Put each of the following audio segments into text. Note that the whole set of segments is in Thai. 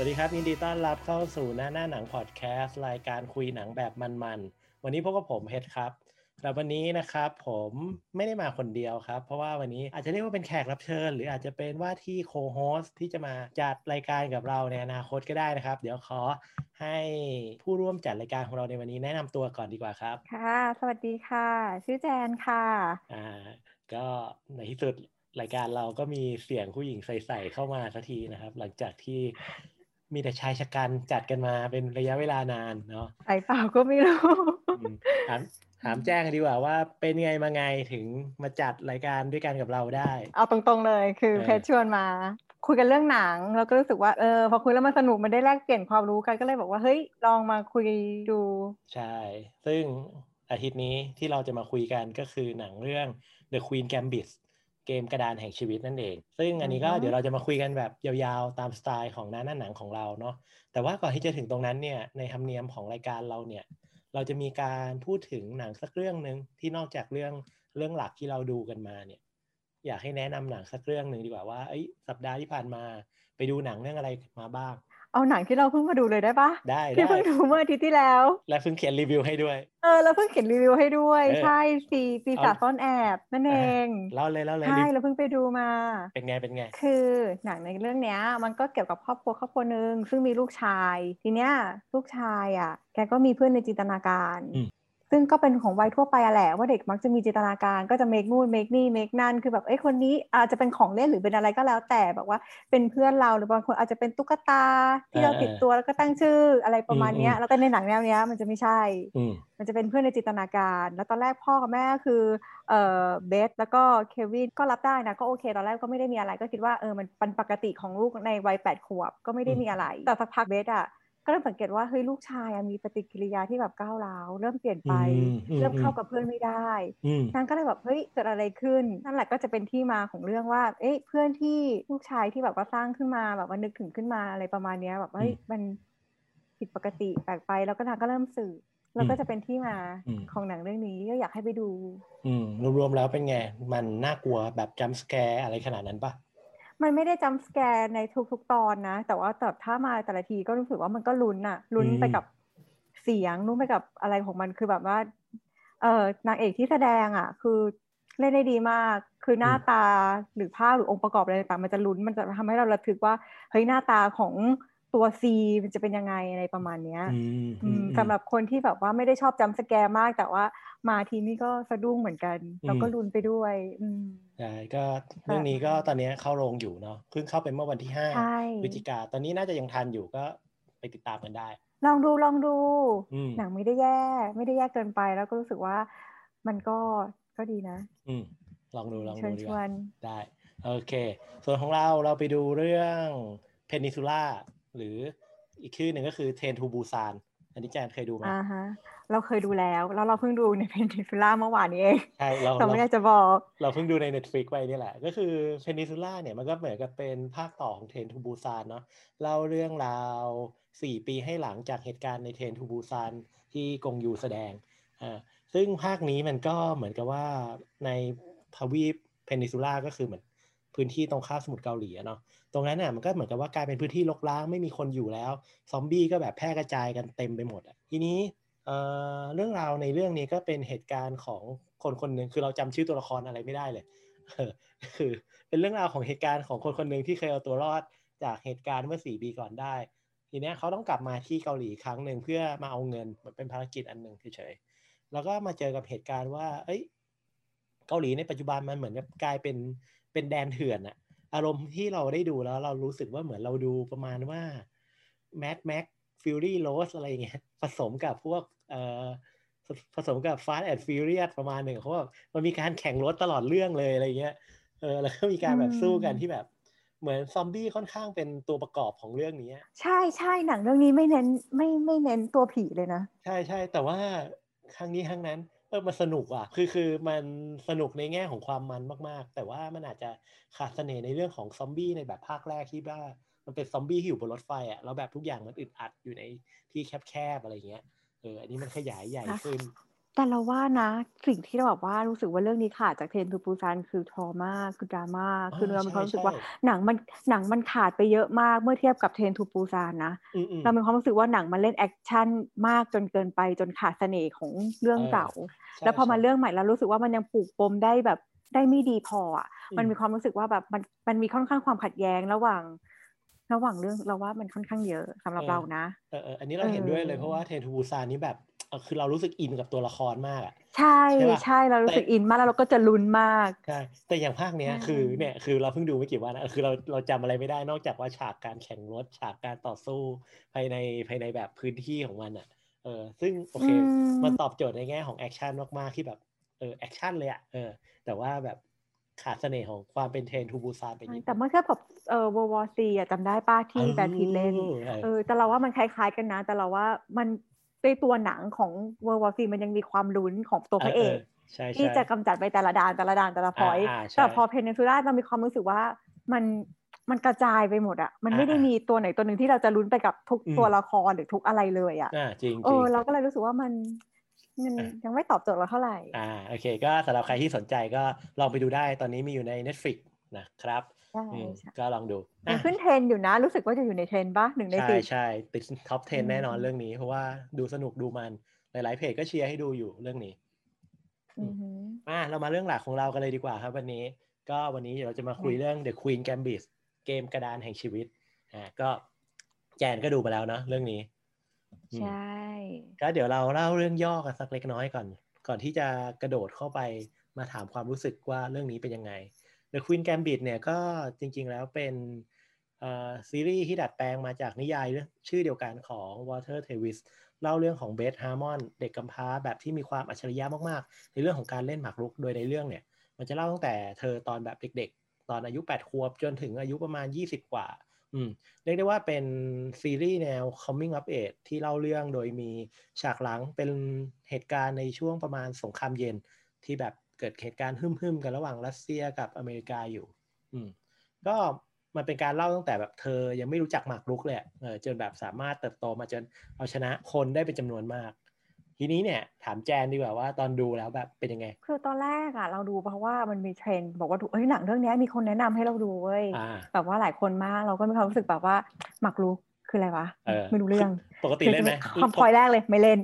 สวัสดีครับยินดีต้อนรับเข้าสู่หน้าหน้าหนังพอดแคสต์รายการคุยหนังแบบมันๆ วันนี้พบกับผมเฮดครับแต่วันนี้นะครับผมไม่ได้มาคนเดียวครับ เพราะว่าวันนี้อาจจะเรียกว่าเป็นแขกรับเชิญ หรืออาจจะเป็นว่าที่โคโฮสที่จะมาจัดรายการกับเราในอนาคตก็ได้นะครับ เดี๋ยวขอให้ผู้ร่วมจัดรายการของเราในวันนี้แนะนำตัวก่อนดีกว่าครับ ค่ะ สวัสดีค่ะ ชื่อแจนค่ะอ่าก็ในที่สุดรายการเราก็มีเสียงผู้หญิงใสๆเข้ามาสักทีนะครับ หลังจากที่ มีแต่ชายชะกันจัดกันมาเป็นระยะเวลานานเนาะใส่เปล่าก็ไม่รู้อืมถามถามแจ้งกันดีกว่าว่าเป็นไงมาไงถึงมาจัดรายการด้วยกันกับเราได้ เอาตรงๆเลยคือเออเพชรชวนมา คุยกันเรื่องหนังแล้วก็รู้สึกว่าเออพอคุยแล้วมันสนุกมันได้แลกเปลี่ยนความรู้กันก็เลยบอกว่าเฮ้ยลองมาคุยดู ใช่ ซึ่งอาทิตย์นี้ที่เราจะมาคุยกันก็คือหนังเรื่อง The Queen Gambit เกมกระดานแห่งชีวิตนั่นเอง ซึ่งอันนี้ก็อือฮึเดี๋ยวเราจะมาคุยกันแบบยาวๆ ตามสไตล์ของหน้าหน้าหนังของเราเนาะ แต่ว่าก่อนที่จะถึงตรงนั้นเนี่ย ในธรรมเนียมของรายการเราเนี่ย เราจะมีการพูดถึงหนังสักเรื่องหนึ่งที่นอกจากเรื่องเรื่องหลักที่เราดูกันมาเนี่ย อยากให้แนะนำหนังสักเรื่องหนึ่งดีกว่าว่าเอ้ยสัปดาห์ที่ผ่านมาไปดูหนังเรื่องอะไรมาบ้าง เอาหนังที่เราเพิ่งมาดูเลยได้ปะได้ที่ได้เพิ่งดูเมื่ออาทิตย์ที่แล้ว และเพิ่งเขียนรีวิวให้ด้วย เออเราเพิ่งเขียนรีวิวให้ด้วยเออใช่ปีปีศาจเอาซ่อนแอบนั่นเองเล่าเลยเล่าเลยใช่รีวิวเราเพิ่งไปดูมา เป็นไงเป็นไง คือหนังในเรื่องเนี้ย มันก็เกี่ยวกับครอบครัวครอบครัวหนึ่งซึ่งมีลูกชาย ทีเนี้ยลูกชายอะแกก็มีเพื่อนในจินตนาการอืม ซึ่งก็เป็นของวัยทั่วไปอะแหละว่าเด็กมักจะมีจินตนาการก็จะเมคนู่นเมคนี่เมคนั่นคือแบบเอ้ยคนนี้อาจจะเป็นของเล่นหรือเป็นอะไรก็แล้วแต่แบบว่าเป็นเพื่อนเราหรือบางคนอาจจะเป็นตุ๊กตาที่เราติดตัวแล้วก็ตั้งชื่ออะไรประมาณเนี้ยแล้วก็ในหนังแนวเนี้ยมันจะไม่ใช่อืมมันจะเป็นเพื่อนในจินตนาการ แล้วตอนแรกพ่อกับแม่ก็คือเอ่อเบสแล้วก็เควินก็รับได้นะก็โอเค ตอนแรกก็ไม่ได้มีอะไรก็คิดว่าเออมันเป็นปกติของลูกในวัยแปดขวบก็ไม่ได้มีอะไร แต่สักพักเบสอะ ก็เริ่มสังเกตว่าเฮ้ยลูกชายอะมีปฏิกิริยาที่แบบก้าวร้าวเริ่มเปลี่ยนไปอืมอืมเริ่มเข้ากับเพื่อนไม่ได้อืมนางก็เลยแบบเฮ้ยเกิดอะไรขึ้น นั่นแหละก็จะเป็นที่มาของเรื่องว่า เอ๊ะเพื่อนที่ลูกชายที่แบบว่าสร้างขึ้นมาแบบว่านึกถึงขึ้นมาอะไรประมาณเนี้ยแบบว่าเฮ้ยอืมมันผิดปกติแปลกไปแล้วก็นางก็เริ่มสืบแล้วก็จะเป็นที่มาอืมของหนังเรื่องนี้ก็อยากให้ไปดู อืมรวมๆแล้วเป็นไง มันน่ากลัวแบบจัมสแกร์อะไรขนาดนั้นปะ มันไม่ได้จำสแกร์ในทุก ๆ ตอนนะ แต่ว่าแต่ถ้ามาแต่ละทีก็รู้สึกว่ามันก็ลุ้นอะลุ้นไปกับเสียงลุ้นไปกับอะไรของมันคือแบบว่า เออนางเอกที่แสดงอะคือเล่นได้ดีมาก คือหน้าตาหรือภาพหรือองค์ประกอบอะไรต่างๆมันจะลุ้น มันจะทำให้เราระทึกว่า เฮ้ย หน้าตาของ ตัวซีมันจะเป็นยังไงอะไรประมาณเนี้ยอืมอืมสำหรับคนที่แบบว่าไม่ได้ชอบจำสแกร์มากแต่ว่ามาทีนี่ก็สะดุ้งเหมือนกันแล้วก็ลุ้นไปด้วยอืมใช่ก็เรื่องนี้ก็ตอนนี้เข้าโรงอยู่เนาะเพิ่งเข้าไปเมื่อวันที่ห้าใช่พฤศจิกาตอนนี้น่าจะยังทันอยู่ก็ไปติดตามกันได้ ลองดูลองดูอืมหนังไม่ได้แย่ ไม่ได้แย่เกินไปแล้วก็รู้สึกว่ามันก็ก็ดีนะอืมลองดูลองเชิดูญดีชกวว่านได้โอเค ส่วนของเราเราไปดูเรื่อง Peninsula หรืออีกชื่อหนึ่งก็คือ Train to Busan อันนี้แจนเคยดูไหมอ่าฮะเราเคยดูแล้ว แล้วเราเพิ่งดูใน Peninsula เมื่อวานนี้เองใช่เราแต่ไม่เราอยากจะบอก เราเพิ่งดูใน Netflix ไปนี่แหละ ก็คือ Peninsula เนี่ยมันก็เหมือนกับเป็นภาคต่อของ Train to Busan เนาะเล่าเรื่องราวสี่ปีให้หลังจากเหตุการณ์ใน Train to Busan ที่กงยูแสดงอ่าซึ่งภาคนี้มันก็เหมือนกับว่าในทวีป Peninsula ก็คือเหมือน พื้นที่ตรงข้ามสมุทรเกาหลีเนาะตรงนั้นน่ะมันก็เหมือนกับว่ากลายเป็นพื้นที่รกร้างไม่มีคนอยู่แล้ว ซอมบี้ก็แบบแพร่กระจายกันเต็มไปหมดอะทีนี้เอ่อเรื่องราวในเรื่องนี้ก็เป็นเหตุการณ์ของคนคนหนึ่งคือเราจำชื่อตัวละครอะไรไม่ได้เลยคือเป็นเรื่องราวของเหตุการณ์ของคนคนหนึ่งที่เคยเอาตัวรอดจากเหตุการณ์เมื่อสี่ปีก่อนได้ ทีนี้เขาต้องกลับมาที่เกาหลีครั้งหนึ่งเพื่อมาเอาเงินเหมือนเป็นภารกิจอันหนึ่งเฉยๆแล้วก็มาเจอกับเหตุการณ์ว่า เอ้ย เกาหลีในปัจจุบันมันเหมือนกลายเป็น เป็นแดนเถื่อนอะอารมณ์ที่เราได้ดูแล้วเรารู้สึกว่าเหมือนเราดูประมาณว่า Mad Max Fury Road อะไรอย่างเงี้ยผสมกับพวกเอ่อผผสมกับ Fast and Furious ประมาณหนึ่งเพราะว่ามันมีการแข่งรถตลอดเรื่องเลยอะไรเงี้ยเออแล้วก็มีการแบบสู้กันที่แบบ เหมือนซอมบี้ค่อนข้างเป็นตัวประกอบของเรื่องนี้ ใช่ใช่หนังเรื่องนี้ไม่เน้นไม่ไม่เน้นตัวผีเลยนะ ใช่ใช่แต่ว่าครั้งนี้ครั้งนั้น เออมันสนุกอะ คือคือมันสนุกในแง่ของความมันมาก ๆ แต่ว่ามันอาจจะขาดเสน่ห์ในเรื่องของซอมบี้ในแบบภาคแรกที่ว่ามันเป็นซอมบี้ที่อยู่บนรถไฟอะแล้วแบบทุกอย่างมันอึดอัดอยู่ในที่แคบๆอะไรเงี้ยเอออันนี้มันขยายใหญ่ขึ้น แต่เราว่านะ สิ่งที่เราแบบว่ารู้สึกว่าเรื่องนี้ขาดจาก Train to Busan คือดราม่าคือดราม่าคือเรามีความรู้สึกว่าหนังมันหนังมันขาดไปเยอะมากเมื่อเทียบกับ Train to Busan นะเรามีความรู้สึกว่าหนังมันเล่นแอคชั่นมากจนเกินไปจนขาดเสน่ห์ของเรื่องเก่า แล้วพอมาเรื่องใหม่เรารู้สึกว่ามันยังปลูกปมได้แบบได้ไม่ดีพออะมันมีความรู้สึกว่าแบบมันมันมีค่อนข้างความขัดแย้งระหว่างระหว่างเรื่องเราว่ามันค่อนข้างเยอะสำหรับเรานะเอออันนี้เราเห็นด้วยเลยเพราะว่า Train to Busan นี้แบบ คือเรารู้สึกอินกับตัวละครมากอะใช่ใช่เรารู้สึกอินมากแล้วเราก็จะลุ้นมากใช่แต่อย่างภาคเนี้ยคือเนี่ยคือเราเพิ่งดูไม่กี่วันนะคือเราเราจำอะไรไม่ได้นอกจากว่าฉากการแข่งรถฉากการต่อสู้ภายในภายในแบบพื้นที่ของมันอะเออซึ่งโอเคมันตอบโจทย์ในแง่ของแอคชั่นมากๆที่แบบเออแอคชั่นเลยอะเออแต่ว่าแบบขาดเสน่ห์ของความเป็น Train to Busan ไปนิดแต่เมื่อเทียบกับเอ่อ World War Z อะจำได้ป้ะที่ Brad Pitt เล่นเออแต่เราว่ามันคล้ายๆกันนะ แต่เราว่ามัน ในตัวหนังของ World War Z มันยังมีความลุ้นของตัวพระเอกที่จะกำจัดไปแต่ละด่านแต่ละด่านแต่ละ point แต่พอ Peninsula เรามีความรู้สึกว่ามันมันกระจายไปหมดอะมันไม่ได้มีตัวไหนตัวหนึ่งที่เราจะลุ้นไปกับทุกตัวละครหรือทุกอะไรเลยอะจริงเออเราก็เลยรู้สึกว่ามันมันยังไม่ตอบโจทย์เราเท่าไหร่อ่าโอเค ก็สำหรับใครที่สนใจก็ลองไปดูได้ตอนนี้มีอยู่ใน Netflix นะครับ ก็ลองดูขึ้นเทรนอยู่นะ รู้สึกว่าจะอยู่ในเทรนปะหนึ่งในสิบใช่ใช่ติด top ten แน่นอนเรื่องนี้ เพราะว่าดูสนุกดูมันหลาย ๆ เพจก็เชียร์ให้ดูอยู่เรื่องนี้อ่าเรามาเรื่องหลักของเรากันเลยดีกว่าครับวันนี้ ก็วันนี้เราจะมาคุยเรื่อง The Queen Gambit เกมกระดานแห่งชีวิตอ่าก็แจนก็ดูมาแล้วเนาะเรื่องนี้ใช่ก็เดี๋ยวเราเล่าเรื่องย่อกันสักเล็กน้อยก่อน ก่อนที่จะกระโดดเข้าไปมาถามความรู้สึกว่าเรื่องนี้เป็นยังไง The Queen Gambit เนี่ยก็จริงๆแล้วเป็นซีรีส์ที่ดัดแปลงมาจากนิยายชื่อเดียวกันของ Walter Tevis เล่าเรื่องของเบธฮาร์มอนเด็กกำพร้าแบบที่มีความอัจฉริยะมากๆ ในเรื่องของการเล่นหมากรุกโดยในเรื่องเนี่ย มันจะเล่าตั้งแต่เธอตอนแบบเด็กๆ ตอนอายุ 8 ขวบจนถึงอายุประมาณ 20 กว่า อืมเรียกได้ว่าเป็นซีรีส์แนว coming of age ที่เล่าเรื่องโดยมีฉากหลังเป็นเหตุการณ์ในช่วงประมาณสงครามเย็นที่แบบ เกิดเหตุการณ์หึ่มๆกันระหว่างรัสเซียกับอเมริกาอยู่ อืม ก็มันเป็นการเล่าตั้งแต่แบบเธอยังไม่รู้จักหมากรุกเลยเออจนแบบสามารถเติบโตมาจนเอาชนะคนได้เป็นจำนวนมาก ทีนี้เนี่ย ถามแจนดีกว่าว่าตอนดูแล้วแบบเป็นยังไง คือตอนแรกอะเราดูเพราะว่ามันมีเทรนด์บอกว่าเฮ้ยหนังเรื่องนี้มีคนแนะนำให้เราดูเว้ยแบบว่าหลายคนมากเราก็มีความรู้สึกแบบว่าหมากรุกคืออะไรวะไม่รู้เรื่องปกติเล่นไหมคำพอยแรกเลยไม่เล่น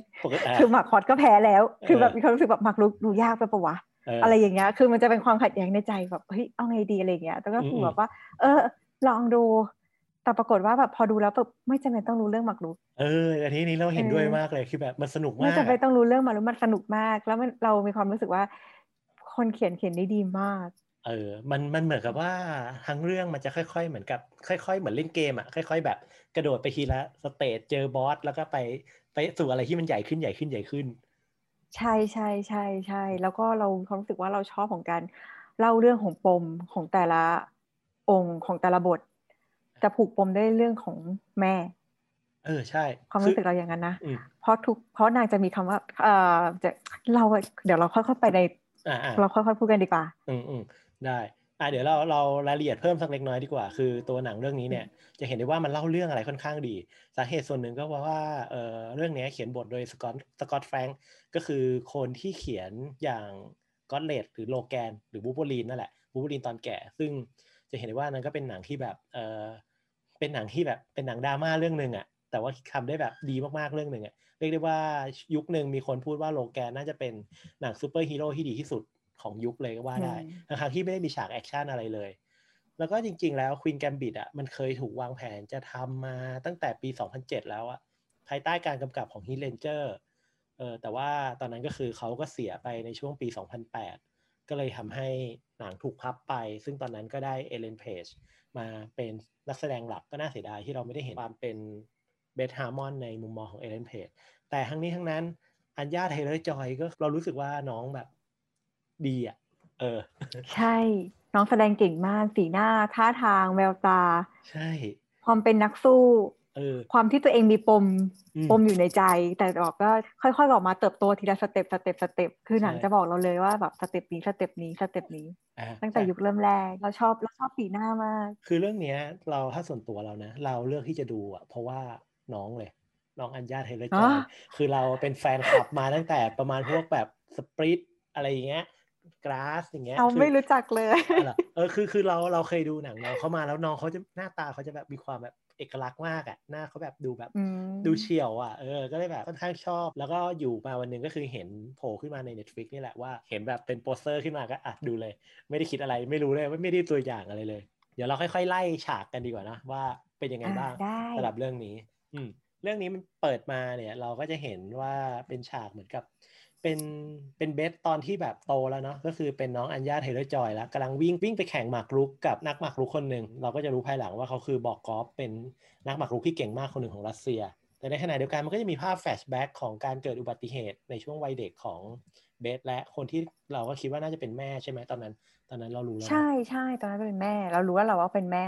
คือหมากคอดก็แพ้แล้ว คือแบบมีความรู้สึกแบบหมากรุกดูยากไปปะวะ อะไรอย่างเงี้ยคือมันจะเป็นความขัดแย้งในใจแบบเฮ้ยเอาไงดีอะไรเงี้ยแต่ก็คือแบบว่า เออ ลองดู แต่ปรากฏว่าแบบพอดูแล้วแบบไม่จำเป็นต้องรู้เรื่องหมากรุกเอออันนี้นี่เราเห็นด้วยมากเลยคือแบบมันสนุกมากไม่จำเป็นต้องรู้เรื่องมารู้มันสนุกมาก แล้วมันเรามีความรู้สึกว่า คนเขียนเขียนได้ดีมากเออ มัน มันเหมือนกับว่าทั้งเรื่องมันจะค่อยๆ เหมือนกับ ค่อย ๆ เหมือนเล่นเกมอะ ค่อย ๆ แบบกระโดดไปทีละสเตจเจอบอสแล้วก็ไปไปสู่อะไรที่มันใหญ่ขึ้นใหญ่ขึ้นใหญ่ขึ้น ใช่ใช่ใช่ใช่แล้วก็เราความรู้สึกว่าเราชอบของการเล่าเรื่องของปมของแต่ละองค์ของแต่ละบท จะผูกปมได้เรื่องของแม่ เออใช่ ความรู้สึกเราอย่างนั้นนะเพราะทุกเพราะนางจะมีคำว่า เออจะเราเดี๋ยวเราค่อยๆไปในเราค่อยๆพูดกันดีกว่า อืมอืมได้ อะเดี๋ยวเราเรารายละเอียดเพิ่มสักเล็กน้อยดีกว่า คือตัวหนังเรื่องนี้เนี่ยจะเห็นได้ว่ามันเล่าเรื่องอะไรค่อนข้างดี สาเหตุส่วนหนึ่งก็เพราะว่าเออเรื่องนี้เขียนบทโดยสกอตสกอตแฟรงก์ก็คือคนที่เขียนอย่างก็อตเลดหรือโลแกน หรือบูบูลีนนั่นแหละบูบูลีนตอนแก่ ซึ่งจะเห็นได้ว่านั้นก็เป็นหนังที่แบบเออเป็นหนังที่แบบเป็นหนังดราม่าเรื่องหนึ่งอะแต่ว่าทำได้แบบดีมากๆเรื่องหนึ่งอะเรียกได้ว่ายุคหนึ่งมีคนพูดว่า Logan น่าจะเป็นหนังซูเปอร์ฮีโร่ที่ดีที่สุด ของยุคเลยก็ว่าได้ทั้งที่ไม่ได้มีฉากแอคชั่นอะไรเลย แล้วก็จริง ๆ แล้ว Queen Gambit อะมันเคยถูกวางแผนจะทำมาตั้งแต่ปี 2007 แล้วอะภายใต้การกำกับของ Heath Ledger เออแต่ว่าตอนนั้นก็คือเขาก็เสียไปในช่วงปี 2008 ก็เลยทำให้หนังถูกพับไป ซึ่งตอนนั้นก็ได้ Ellen Page มาเป็นนักแสดงหลักก็น่าเสียดายที่เราไม่ได้เห็นความเป็นเบธฮาร์มอนในมุมมองของ Ellen Page แต่ทั้งนี้ทั้งนั้นอัญญาเทเลอร์จอยก็เรารู้สึกว่าน้องแบบ ดีอะ เออ ใช่ น้องแสดงเก่งมากสีหน้าท่าทางแววตา ใช่ ความเป็นนักสู้เออความที่ตัวเองมีปมปมอยู่ในใจ แต่บอกก็ค่อยๆออกมาเติบโตทีละ step step step คือหนังจะบอกเราเลยว่าแบบ step นี้ step นี้ step นี้ ตั้งแต่ยุคเริ่มแรกเราชอบเราชอบสีหน้ามาก คือเรื่องเนี้ย เราถ้าส่วนตัวเรานะ เราเลือกที่จะดูอะ เพราะว่าน้องเลย น้องอัญญาเทเลอร์จอยคือเราเป็นแฟนคลับมาตั้งแต่ประมาณพวกแบบ Split อะไรอย่างเงี้ย Glass อย่างเงี้ยเอาไม่รู้จักเลยเออคือคือเราเราเคยดูหนังน้องเขามาแล้วน้องเขาจะหน้าตาเขาจะแบบมีความแบบเอกลักษณ์มากอะหน้าเขาแบบดูแบบดูเฉี่ยวอะเออก็เลยแบบค่อนข้างชอบ แล้วก็อยู่มาวันหนึ่งก็คือเห็นโผล่ขึ้นมาใน Netflix นี่แหละว่าเห็นแบบเป็นโปสเตอร์ขึ้นมาก็อะดูเลย ไม่ได้คิดอะไรไม่รู้เลยไม่ได้ตัวอย่างอะไรเลย เดี๋ยวเราค่อยๆไล่ฉากกันดีกว่านะว่าเป็นยังไงบ้างสำหรับเรื่องนี้ อืมเรื่องนี้มันเปิดมาเนี่ย เราก็จะเห็นว่าเป็นฉากเหมือนกับ เป็นเป็นเบธตอนที่แบบโตแล้วเนาะก็คือเป็นน้องอัญญาเทเลอร์จอยแล้วกำลังวิ่งวิ่งไปแข่งหมากรุกกับนักหมากรุกคนหนึ่งเราก็จะรู้ภายหลังว่าเขาคือบอร์กอฟเป็นนักหมากรุกที่เก่งมากคนหนึ่งของรัสเซีย แต่ในขณะเดียวกันมันก็จะมีภาพ flashback ของการเกิดอุบัติเหตุในช่วงวัยเด็กของเบสและคนที่เราก็คิดว่าน่าจะเป็นแม่ใช่ไหมตอนนั้น ตอนนั้นเรารู้แล้วใช่ใช่ตอนนั้นเป็นแม่ เรารู้ว่าเราว่าเป็นแม่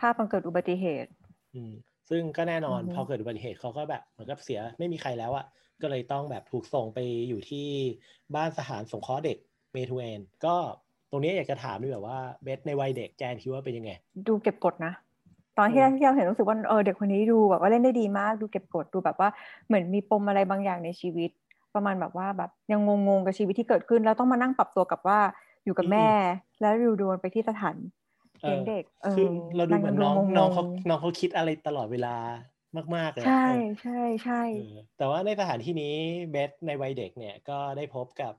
ภาพมันเกิดอุบัติเหตุอืม ซึ่งก็แน่นอนพอเกิดอุบัติเหตุเขาก็แบบเหมือนกับเสียไม่มีใครแล้วอะก็เลยต้องแบบถูกส่งไปอยู่ที่บ้านสถานสงเคราะห์เด็กเมทูเอนก็ตรงนี้อยากจะถามด้วยแบบว่าเบสในวัยเด็กแจนคิดว่าเป็นยังไง ดูเก็บกดนะ ตอนที่ที่เราเห็นรู้สึกว่าเออเด็กคนนี้ดูแบบว่าเล่นได้ดีมากดูเก็บกดดูแบบว่าเหมือนมีปมอะไรบางอย่างในชีวิต ประมาณแบบว่าแบบยังงงๆกับชีวิตที่เกิดขึ้นแล้วต้องมานั่งปรับตัวกับว่าอยู่กับแม่ แล้วดูดวนไปที่สถาน เลี้ยงเด็กคือเราดูเหมือนน้องน้องเขาน้องเขาคิดอะไรตลอดเวลามากๆเลยใช่ใช่ใช่แต่ว่าในสถานที่นี้เบสในวัยเด็กเนี่ยก็ได้พบกับ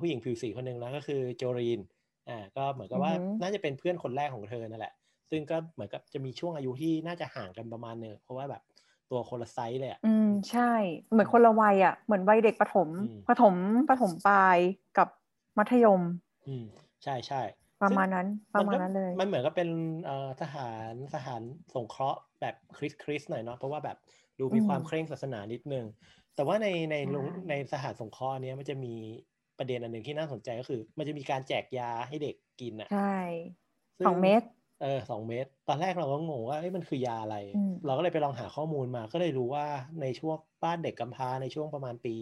ผู้หญิงผิวสีคนหนึ่งแล้วก็คือโจรีนอ่าก็เหมือนกับว่าน่าจะเป็นเพื่อนคนแรกของเธอนั่นแหละ ซึ่งก็เหมือนกับจะมีช่วงอายุที่น่าจะห่างกันประมาณนึงเพราะว่าแบบตัวคนละไซส์เลยอะอืมใช่ เหมือนคนละวัยอะเหมือนวัยเด็กประถมประถมประถมปลายกับมัธยม อืมใช่ใช่ ประมาณนั้นประมาณนั้นเลยมันเหมือนกับเป็นทหารทหารสงเคราะห์แบบคริสคริสหน่อยเนาะเพราะว่าแบบดูมีความเคร่งศาสนานิดนึง แต่ว่าในในในสถานสงเคราะห์นี้มันจะมีประเด็นอันหนึ่งที่น่าสนใจก็คือ มันจะมีการแจกยาให้เด็กกินอะใช่สองเม็ดเออสองเม็ดตอนแรกเราก็งงว่าเอ้ยมันคือยาอะไร เราก็เลยไปลองหาข้อมูลมาก็เลยรู้ว่าในช่วงบ้านเด็กกำพร้าในช่วงประมาณปี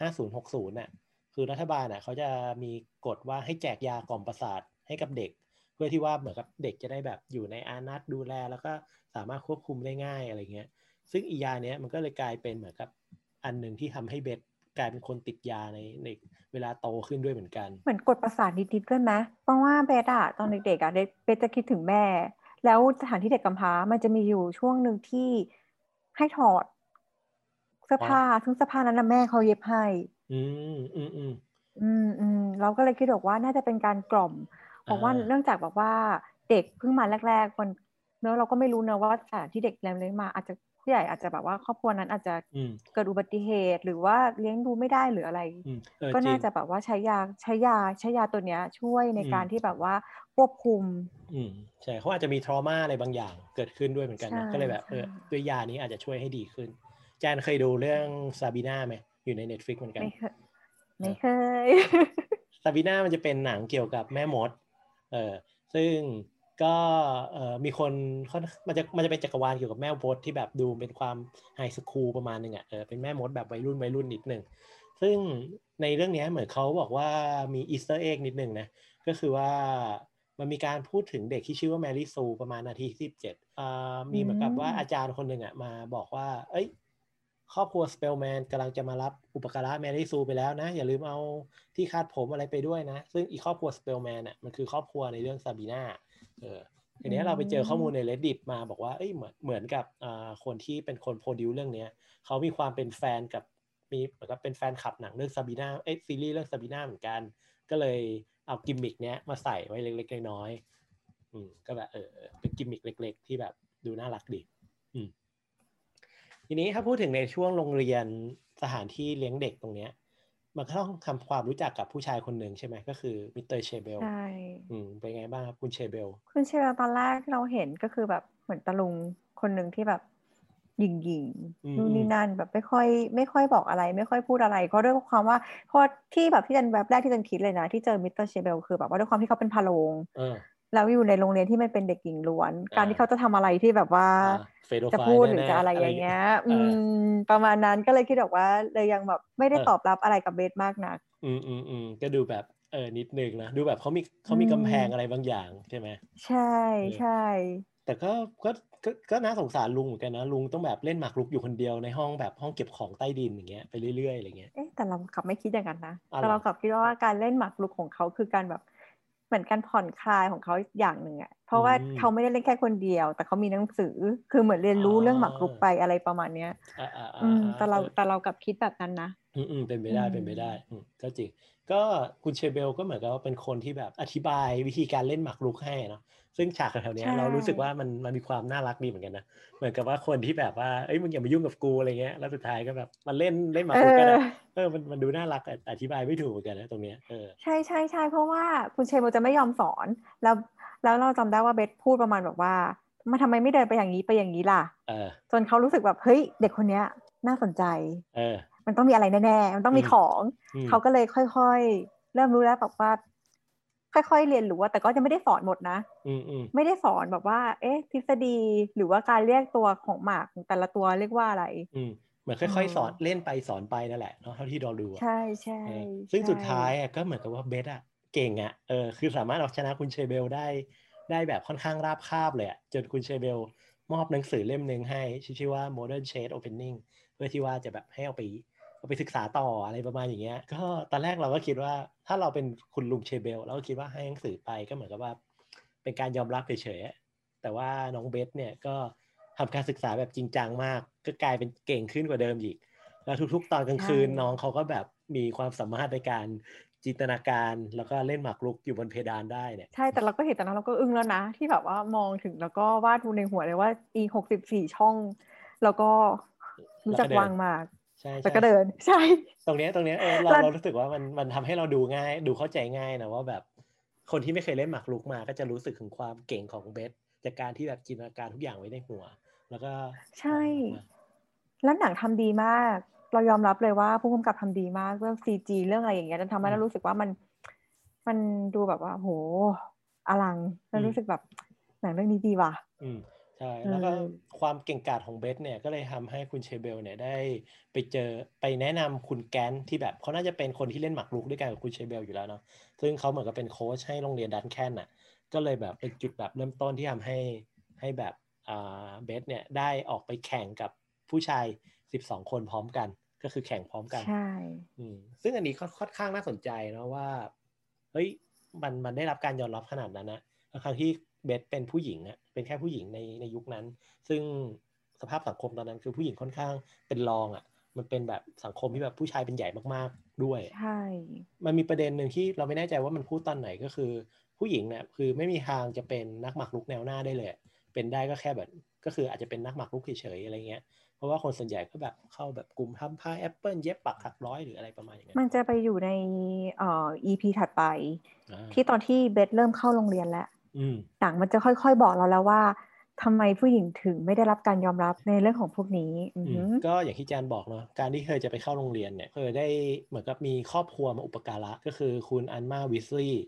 ห้าศูนย์หกศูนย์น่ะคือรัฐบาลน่ะเขาจะมีกฎว่าให้แจกยากล่อมประสาท ให้กับเด็ก เพื่อที่ว่าเหมือนกับเด็กจะได้แบบอยู่ในอานัตดูแล แล้วก็สามารถควบคุมได้ง่ายอะไรเงี้ย ซึ่งอียาเนี้ยมันก็เลยกลายเป็นเหมือนกับอันหนึ่งที่ทำให้เบสกลายเป็นคนติดยาในในเวลาโตขึ้นด้วยเหมือนกัน เหมือนกดประสาทนิดๆด้วยไหมเพราะว่าเบสอะตอนเด็กๆอะเบสจะคิดถึงแม่ แล้วสถานที่เด็กกำพร้ามันจะมีอยู่ช่วงหนึ่งที่ให้ถอดเสื้อผ้าซึ่งเสื้อผ้านั้นนะแม่เขาเย็บให้ อืมอืมอืมอืมอืมเราก็เลยคิดว่าน่าจะเป็นการกล่อม เพราะว่าเนื่องจากแบบว่าเด็กเพิ่งมาแรก ๆ คนเนอะเราก็ไม่รู้นะว่าสถานที่เด็กเลี้ยงมาอาจจะผู้ใหญ่อาจจะแบบว่าครอบครัวนั้นอาจจะเกิดอุบัติเหตุ หรือว่าเลี้ยงดูไม่ได้หรืออะไร ก็น่าจะแบบว่าใช้ยาใช้ยาใช้ยาตัวเนี้ยช่วยในการที่แบบว่าควบคุม อืมใช่เขาอาจจะมี trauma อะไรบางอย่างเกิดขึ้นด้วยเหมือนกันนะก็เลยแบบเออด้วยยานี้อาจจะช่วยให้ดีขึ้น แจนเคยดูเรื่อง Sabrina ไหมอยู่ใน Netflix เหมือนกัน ไม่เคยไม่เคย Sabrina มันจะเป็นหนังเกี่ยวกับแม่มด เออซึ่งก็มีคนมันจะมันจะเป็นจักรวาลเกี่ยวกับแม่มดที่แบบดูเป็นความ high school ประมาณนึงอะเออเป็นแม่มดแบบวัยรุ่นวัยรุ่นนิดหนึ่งซึ่งในเรื่องนี้เหมือนเขาบอกว่ามี Easter egg นิดหนึ่งนะก็คือว่ามันมีการพูดถึงเด็กที่ชื่อว่า Mary Sue ประมาณนาทีที่สิบเจ็ดมีเหมือนกับว่าอาจารย์คนหนึ่งอะมาบอกว่า เอ้ย ครอบครัว Spellman กำลังจะมารับอุปการะ Mary Sue ไปแล้วนะ อย่าลืมเอาที่คาดผมอะไรไปด้วยนะ ซึ่งอีครอบครัว Spellman อะมันคือครอบครัวในเรื่อง Sabrinaเออทีนี้เราไปเจอข้อมูลใน reddit มาบอกว่าเอ้ยเหมือนเหมือนกับอ่าคนที่เป็นคน produce เรื่องเนี้ยเขามีความเป็นแฟนกับมีเหมือนกับเป็นแฟนคลับหนังเรื่อง Sabrina เอ้ซีรีส์เรื่อง Sabrina เหมือนกัน ก็เลยเอากิมมิกเนี้ยมาใส่ไว้เล็ก ๆ น้อยๆอืมก็แบบเออเป็นกิมมิกเล็ก ๆ ที่แบบดูน่ารักดี อืม ทีนี้ถ้าพูดถึงในช่วงโรงเรียนสถานที่เลี้ยงเด็กตรงเนี้ย มันก็ต้องทำความรู้จักกับผู้ชายคนหนึ่งใช่ไหมก็คือ Mister Shaibel ใช่อืมเป็นไงบ้างครับคุณ Shaibel คุณ Shaibel ตอนแรกเราเห็นก็คือแบบเหมือนตาลุงคนหนึ่งที่แบบหยิงหยิงนู่นนี่นั่นแบบไม่ค่อย ไม่ค่อยบอกอะไร ไม่ค่อยพูดอะไรก็ด้วยความว่าเพราะที่แบบที่แจนแบบแรกที่แจนคิดเลยนะ ที่เจอ Mister Shaibel คือแบบว่าด้วยความที่เขาเป็นภารโรง แล้วอยู่ในโรงเรียนที่มันเป็นเด็กหญิงล้วน การที่เขาจะทำอะไรที่แบบว่าจะพูดหรือจะอะไรอย่างเงี้ย อืม ประมาณนั้นก็เลยคิดบอกว่าเลยยังแบบไม่ได้ตอบรับอะไรกับเบธมากนัก อืมอืมอืมก็ดูแบบเออนิดนึงนะ ดูแบบเขามีเขามีกำแพงอะไรบางอย่างใช่ไหมใช่ใช่แต่ก็ก็ก็ก็น่าสงสารลุงเหมือนกันนะลุงต้องแบบเล่นหมากรุกอยู่คนเดียวในห้องแบบห้องเก็บของใต้ดินอย่างเงี้ยไปเรื่อยๆอะไรเงี้ยเอ๊ะแต่เรากลับไม่คิดอย่างนั้นนะอ๋อเหรอแต่เรากลับคิดว่าการเล่นหมากรุกของเขาคือการแบบ เหมือนการผ่อนคลายของเขาอย่างหนึ่งอะเพราะว่าเขาไม่ได้เล่นแค่คนเดียว แต่เขามีหนังสือคือเหมือนเรียนรู้เรื่องหมากรุกไปอะไรประมาณเนี้ยอ่าอ่าอ่าอืมแต่เราออแต่เรากลับคิดแบบนั้นนะอืมอืมเป็นไปได้อืมเป็นไปได้อืมก็จริง ก็คุณเชเบลก็เหมือนกับว่าเป็นคนที่แบบอธิบายวิธีการเล่นหมากรุกให้เนาะซึ่งฉากแถวๆเนี้ยใช่เรารู้สึกว่ามันมันมีความน่ารักดีเหมือนกันนะเหมือนกับว่าคนที่แบบว่าเอ้ยมึงอย่ามายุ่งกับกูอะไรเงี้ยแล้วสุดท้ายก็แบบมันเล่นเล่นหมากเอรุกกันออะเออมันมันดูน่ารักอะอธิบายไม่ถูกเหมือนกันนะตรงเนี้ยเออใช่ใช่ใช่เพราะว่าคุณเชโบจะไม่ยอมสอนแล้วแล้วเราจำได้ว่าเบสพูดประมาณแบบว่ามาทำไมไม่เดินไปอย่างนี้ไปอย่างนี้ล่ะเออจนเขารู้สึกแบบเฮ้ยเด็กคนเนี้ยน่าสนใจ เออ มันต้องมีอะไรแน่ๆมันต้องมีอืมของอืมเขาก็เลยค่อย ๆ เริ่มรู้แล้วแบบว่า ค่อยๆเรียนรู้อะแต่ก็จะไม่ได้สอนหมดนะอืมอืมไม่ได้สอนแบบว่า เอ๊ะ ทฤษฎีหรือว่าการเรียกตัวของหมากของแต่ละตัวเรียกว่าอะไรอืมเหมือนค่อยอืมๆสอนเล่นไปสอนไปนั่นแหละเนาะเท่าที่เราดูอะใช่ใช่เออซึ่งใช่สุดท้ายอะก็เหมือนกับว่าเบสอะเก่งอะเออคือสามารถเอาชนะคุณเชเบลได้ได้แบบค่อนข้างราบคาบเลยอะจนคุณเชเบลมอบหนังสือเล่มหนึ่งให้ชื่อว่า Modern Shade Opening เพื่อที่ว่าจะแบบให้เอาไปเอา ไปศึกษาต่ออะไรประมาณอย่างเงี้ย ก็ตอนแรกเราก็คิดว่าถ้าเราเป็นคุณลุงเชเบลเราก็คิดว่าให้หนังสือไปก็เหมือนกับว่า เป็นการยอมรับเฉยๆอะแต่ว่าน้องเบสเนี่ยก็ทำการศึกษาแบบจริงจังมาก ก็กลายเป็นเก่งขึ้นกว่าเดิมอีกแล้วทุก ๆ ตอนกลางคืนใช่น้องเขาก็แบบมีความสามารถในการจินตนาการแล้วก็เล่นหมากรุกอยู่บนเพดานได้เนี่ยใช่แต่เราก็เห็นตอนนั้นเราก็อึ้งแล้วนะ ที่แบบว่ามองถึงแล้วก็วาดรูปในหัวเลยว่าอีหกสิบสี่ช่อง แล้วก็รู้จักแล้วก็เดินวางหมาก ใช่แล้วใช่ก็เดิน ใช่ ตรงเนี้ยตรงเนี้ยเออเราแล้วเรารู้สึกว่ามันมันทำให้เราดูง่าย ดูเข้าใจง่ายนะว่าแบบ คนที่ไม่เคยเล่นหมากรุกมา ก็จะรู้สึกถึงความเก่งของเบสจากการที่แบบจินตนาการทุกอย่างไว้ในหัว แล้วก็ใช่ออกมาแล้วหนังทำดีมาก เรายอมรับเลยว่าผู้กำกับทำดีมากเรื่องซีจีเรื่องอะไรอย่างเงี้ยจนทำให้เรารู้สึกว่ามัน มันดูแบบว่าโหอลังแล้วรู้สึกแบบหนังเรื่องนี้ดีว่ะอืม ใช่แล้วก็เออความเก่งกาจของเบสเนี่ยก็เลยทำให้คุณเชเบลเนี่ยได้ไปเจอไปแนะนำคุณแกนที่แบบเขาน่าจะเป็นคนที่เล่นหมากรุกด้วยกันกับคุณเชเบลอยู่แล้วเนาะซึ่งเขาเหมือนกับเป็นโค้ชให้โรงเรียนดันแคนน่ะก็เลยแบบเป็นจุดแบบเริ่มต้นที่ทำให้ให้แบบอ่าเบสเนี่ยได้ออกไปแข่งกับผู้ชาย 12 คนพร้อมกัน ก็คือแข่งพร้อมกันใช่อืมซึ่งอันนี้ก็ค่อนข้างน่าสนใจเนาะว่าเฮ้ยมันมันได้รับการยอมรับขนาดนั้นนะทั้งที่ เบสเป็นผู้หญิงอะเป็นแค่ผู้หญิงในในยุคนั้น ซึ่งสภาพสังคมตอนนั้นคือผู้หญิงค่อนข้างเป็นรองอะมันเป็นแบบสังคมที่แบบผู้ชายเป็นใหญ่มากๆด้วย ใช่ มันมีประเด็นหนึ่งที่เราไม่แน่ใจว่ามันพูดตอนไหนก็คือ ผู้หญิงเนี่ยคือไม่มีทางจะเป็นนักหมากรุกแนวหน้าได้เลยอะเป็นได้ก็แค่แบบก็คืออาจจะเป็นนักหมากรุกเฉยๆอะไรเงี้ย เพราะว่าคนส่วนใหญ่ก็แบบเข้าแบบกลุ่มทำพายแอปเปิลเย็บปักถักร้อยหรืออะไรประมาณอย่างนั้นมันจะไปอยู่ในเอ่อ EP ถัดไปอ่าที่ตอนที่เบธเริ่มเข้าโรงเรียนแล้วอืม หนังมันจะค่อยๆบอกเราแล้วว่าทำไมผู้หญิงถึงไม่ได้รับการยอมรับในเรื่องของพวกนี้อืออืหืมอก็อย่างที่แจนบอกเนาะการที่เคยจะไปเข้าโรงเรียนเนี่ยเคยได้เหมือนกับมีครอบครัวมาอุปการะก็คือคุณอันมาวิสลีย์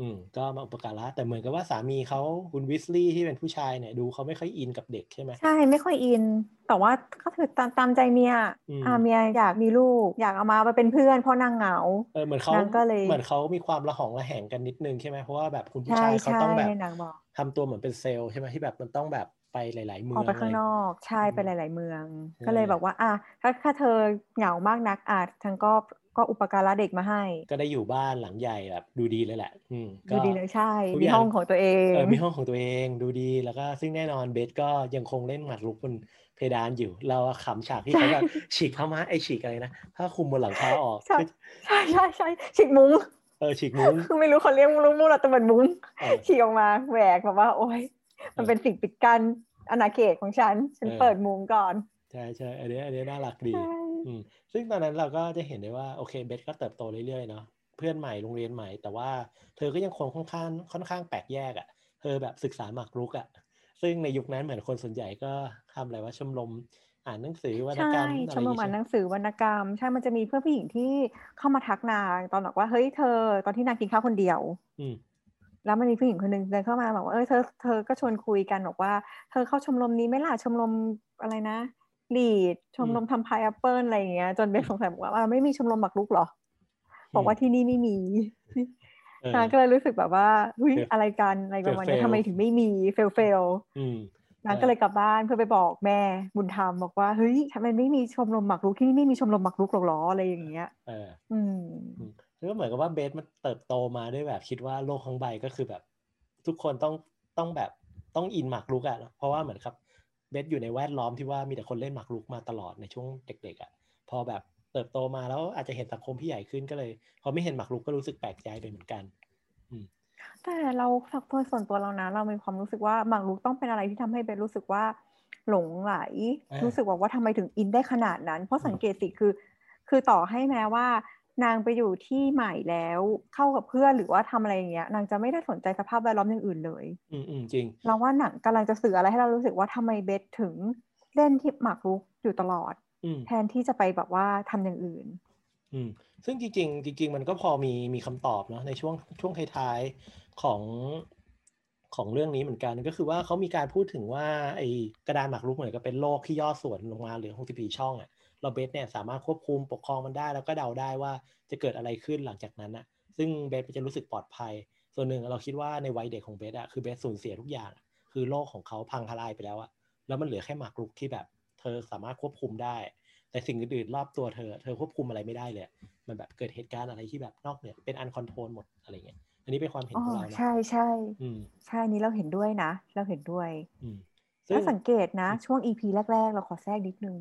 อืมก็มาอุปการะแต่เหมือนกับว่าสามีเขาคุณวิสลีย์ที่เป็นผู้ชายเนี่ยดูเขาไม่ค่อยอินกับเด็กใช่ไหมใช่ไม่ค่อยอิน แต่ว่าก็คือตามตามใจเมียอืมอ่าเมียอยากมีลูก อยากเอามาไปเป็นเพื่อนเพราะนางเหงาเออเหมือนเขานางก็เลยเหมือนเขามีความระหองระแหงกันนิดนึงใช่ไหมเพราะว่าแบบคุณผู้ใช่ชายเขาใช่ต้องแบบในหนังบอกทำตัวเหมือนเป็นเซลล์ใช่ไหมที่แบบมันต้องแบบไปหลาย ๆ เมือออกงไปข้างอะไรนอกใช่อืมไปหลาย ๆ เมืองใช่ก็เลยบอกว่า อะถ้าถ้าเธอเหงามากนักอาจฉันก็ ก็อุปการะเด็กมาให้ ก็ได้อยู่บ้านหลังใหญ่แบบดูดีเลยแหละอืมดูดีเลยใช่ทุกมีย่าห้องของตัวเองเออมีห้องของตัวเองดูดีแล้วก็ซึ่งแน่นอนเบสก็ยังคงเล่นหมากรุกบนเพดานอยู่ เราอะขำฉากที่เขาแบบฉีกผ้าม้าไอฉีกอะไรนะผ้าคลุมบนหลังคาออก ใช่ใช่ใช่ใช่ฉีกมุ้งเออฉีกมุ้งคือไม่รู้เขาเรียกมุ้งมุ้งหรอแต่เหมือนมุ้งเออฉีกออกมาแหวกแบบว่าโอ๊ยมันเป็นสิ่งปิดกั้นอาณาเขตของฉัน ฉันเออเปิดมุ้งก่อน ใช่ใช่อันนี้อันนี้น่ารักดีใช่อืมซึ่งตอนนั้นเราก็จะเห็นได้ว่าโอเคเบสก็เติบโตเรื่อยๆเนาะเพื่อนใหม่โรงเรียนใหม่ แต่ว่าเธอก็ยังคงค่อนข้างค่อนข้างแปลกแยกอะ่ะ เธอแบบศึกษาหมากรุกอะ่ะ ซึ่งในยุคนั้นเหมือนคนส่วนใหญ่ก็ทำอะไรว่าชมรมอ่านหนังสือวรรณใช่กรรมอะไรชอมย่างรมงี้อ่านหใช่ไหมนังสือวรรณกรรมใช่มันจะมีเพื่อนผู้หญิงที่เข้ามาทักนางตอนบอกว่าเฮ้ยเธอ ตอนที่นางกินข้าวคนเดียว อืมแล้วมันมีผู้หญิงคนหนึ่งเดินเข้ามาบอกว่าเออเธอเธอก็ชวนคุยกันบอกว่า เธอเข้าชมรมนี้ไหมล่ะชมรมอะไรนะ lead ชมรมทำพายแอปเปิลอะไรอย่างเงี้ย จนเบธสงสัยบอกว่าอ่าไม่มีชมรมหมากรุกเหรอ บอกว่าที่นี่ไม่มีนางก็เลยรู้สึกแบบว่าเฮ้ยอะไรกันอะไรประมาณนี้ทำไมถึงไม่มี fail fail นางก็เลยกลับบ้านเพื่อไปบอกแม่บุญธรรมบอกว่าเฮ้ยทำไมไม่มีชมรมหมากรุกที่นี่ไม่มีชมรมหมากรุกหรออะไรอย่างเงี้ยเอออืมก็เหมือนกับว่าเบสมันเติบโตมาด้วยแบบคิดว่าโลกทั้งใบก็คือแบบ ทุกคนต้องต้องแบบต้องอินหมากรุกอะเพราะว่าเหมือนครับ เบสอยู่ในแวดล้อมที่ว่ามีแต่คนเล่นหมากรุกมาตลอดในช่วงเด็ก ๆอะพอแบบเติบโตมาแล้วอาจจะเห็นสังคมที่ใหญ่ขึ้นก็เลยพอไม่เห็นหมากรุกก็รู้สึกแปลกใจไปเหมือนกันแต่เราสักตัวส่วนตัวเรานะ เรามีความรู้สึกว่าหมากรุกต้องเป็นอะไรที่ทำให้เบสรู้สึกว่าหลงไหล รู้สึกว่าว่าทำไมถึงอินได้ขนาดนั้น เพราะสังเกตสิคือ คือต่อให้แม้ว่า นางไปอยู่ที่ใหม่แล้วเข้ากับเพื่อนหรือว่าทำอะไรอย่างเงี้ย นางจะไม่ได้สนใจสภาพแวดล้อมอย่างอื่นเลย อืมจริงเราว่าหนังกำลังจะสื่ออะไรให้เรารู้สึกว่าทำไมเบสถึงเล่นที่หมากรุกอยู่ตลอด แทนที่จะไปแบบว่าทำอย่างอื่น อืมซึ่งจริง ๆ จริง ๆ มันก็พอมีมีคำตอบเนาะในช่วงช่วงท้ายๆของของเรื่องนี้เหมือนกันก็คือว่าเขามีการพูดถึงว่าไอ้กระดานหมากรุกเหมือนกับเป็นโลกที่ย่อส่วนลงมาเหลือ 64 ช่องอะ่ะ เราเบสเนี่ยสามารถควบคุมปกครองมันได้ แล้วก็เดาได้ว่าจะเกิดอะไรขึ้นหลังจากนั้นอะซึ่งเบสจะรู้สึกปลอดภัย ส่วนหนึ่งเราคิดว่าในวัยเด็กของเบสอะคือเบสสูญเสียทุกอย่าง คือโลกของเขาพังทลายไปแล้วอะแล้วมันเหลือแค่หมากรุกที่แบบ เธอสามารถควบคุมได้ แต่สิ่งอื่นๆรอบตัวเธอ เธอควบคุมอะไรไม่ได้เลย มันแบบเกิดเหตุการณ์อะไรที่แบบนอกเหนือเป็นอันคอนโทรลหมดอะไรเงี้ยอันนี้เป็นความเห็นของเราใช่ใช่ใช่นี้เราเห็นด้วยนะ เราเห็นด้วยถ้าสังเกตนะ ช่วงอีพีแรก ๆ เราขอแทรกนิดนึง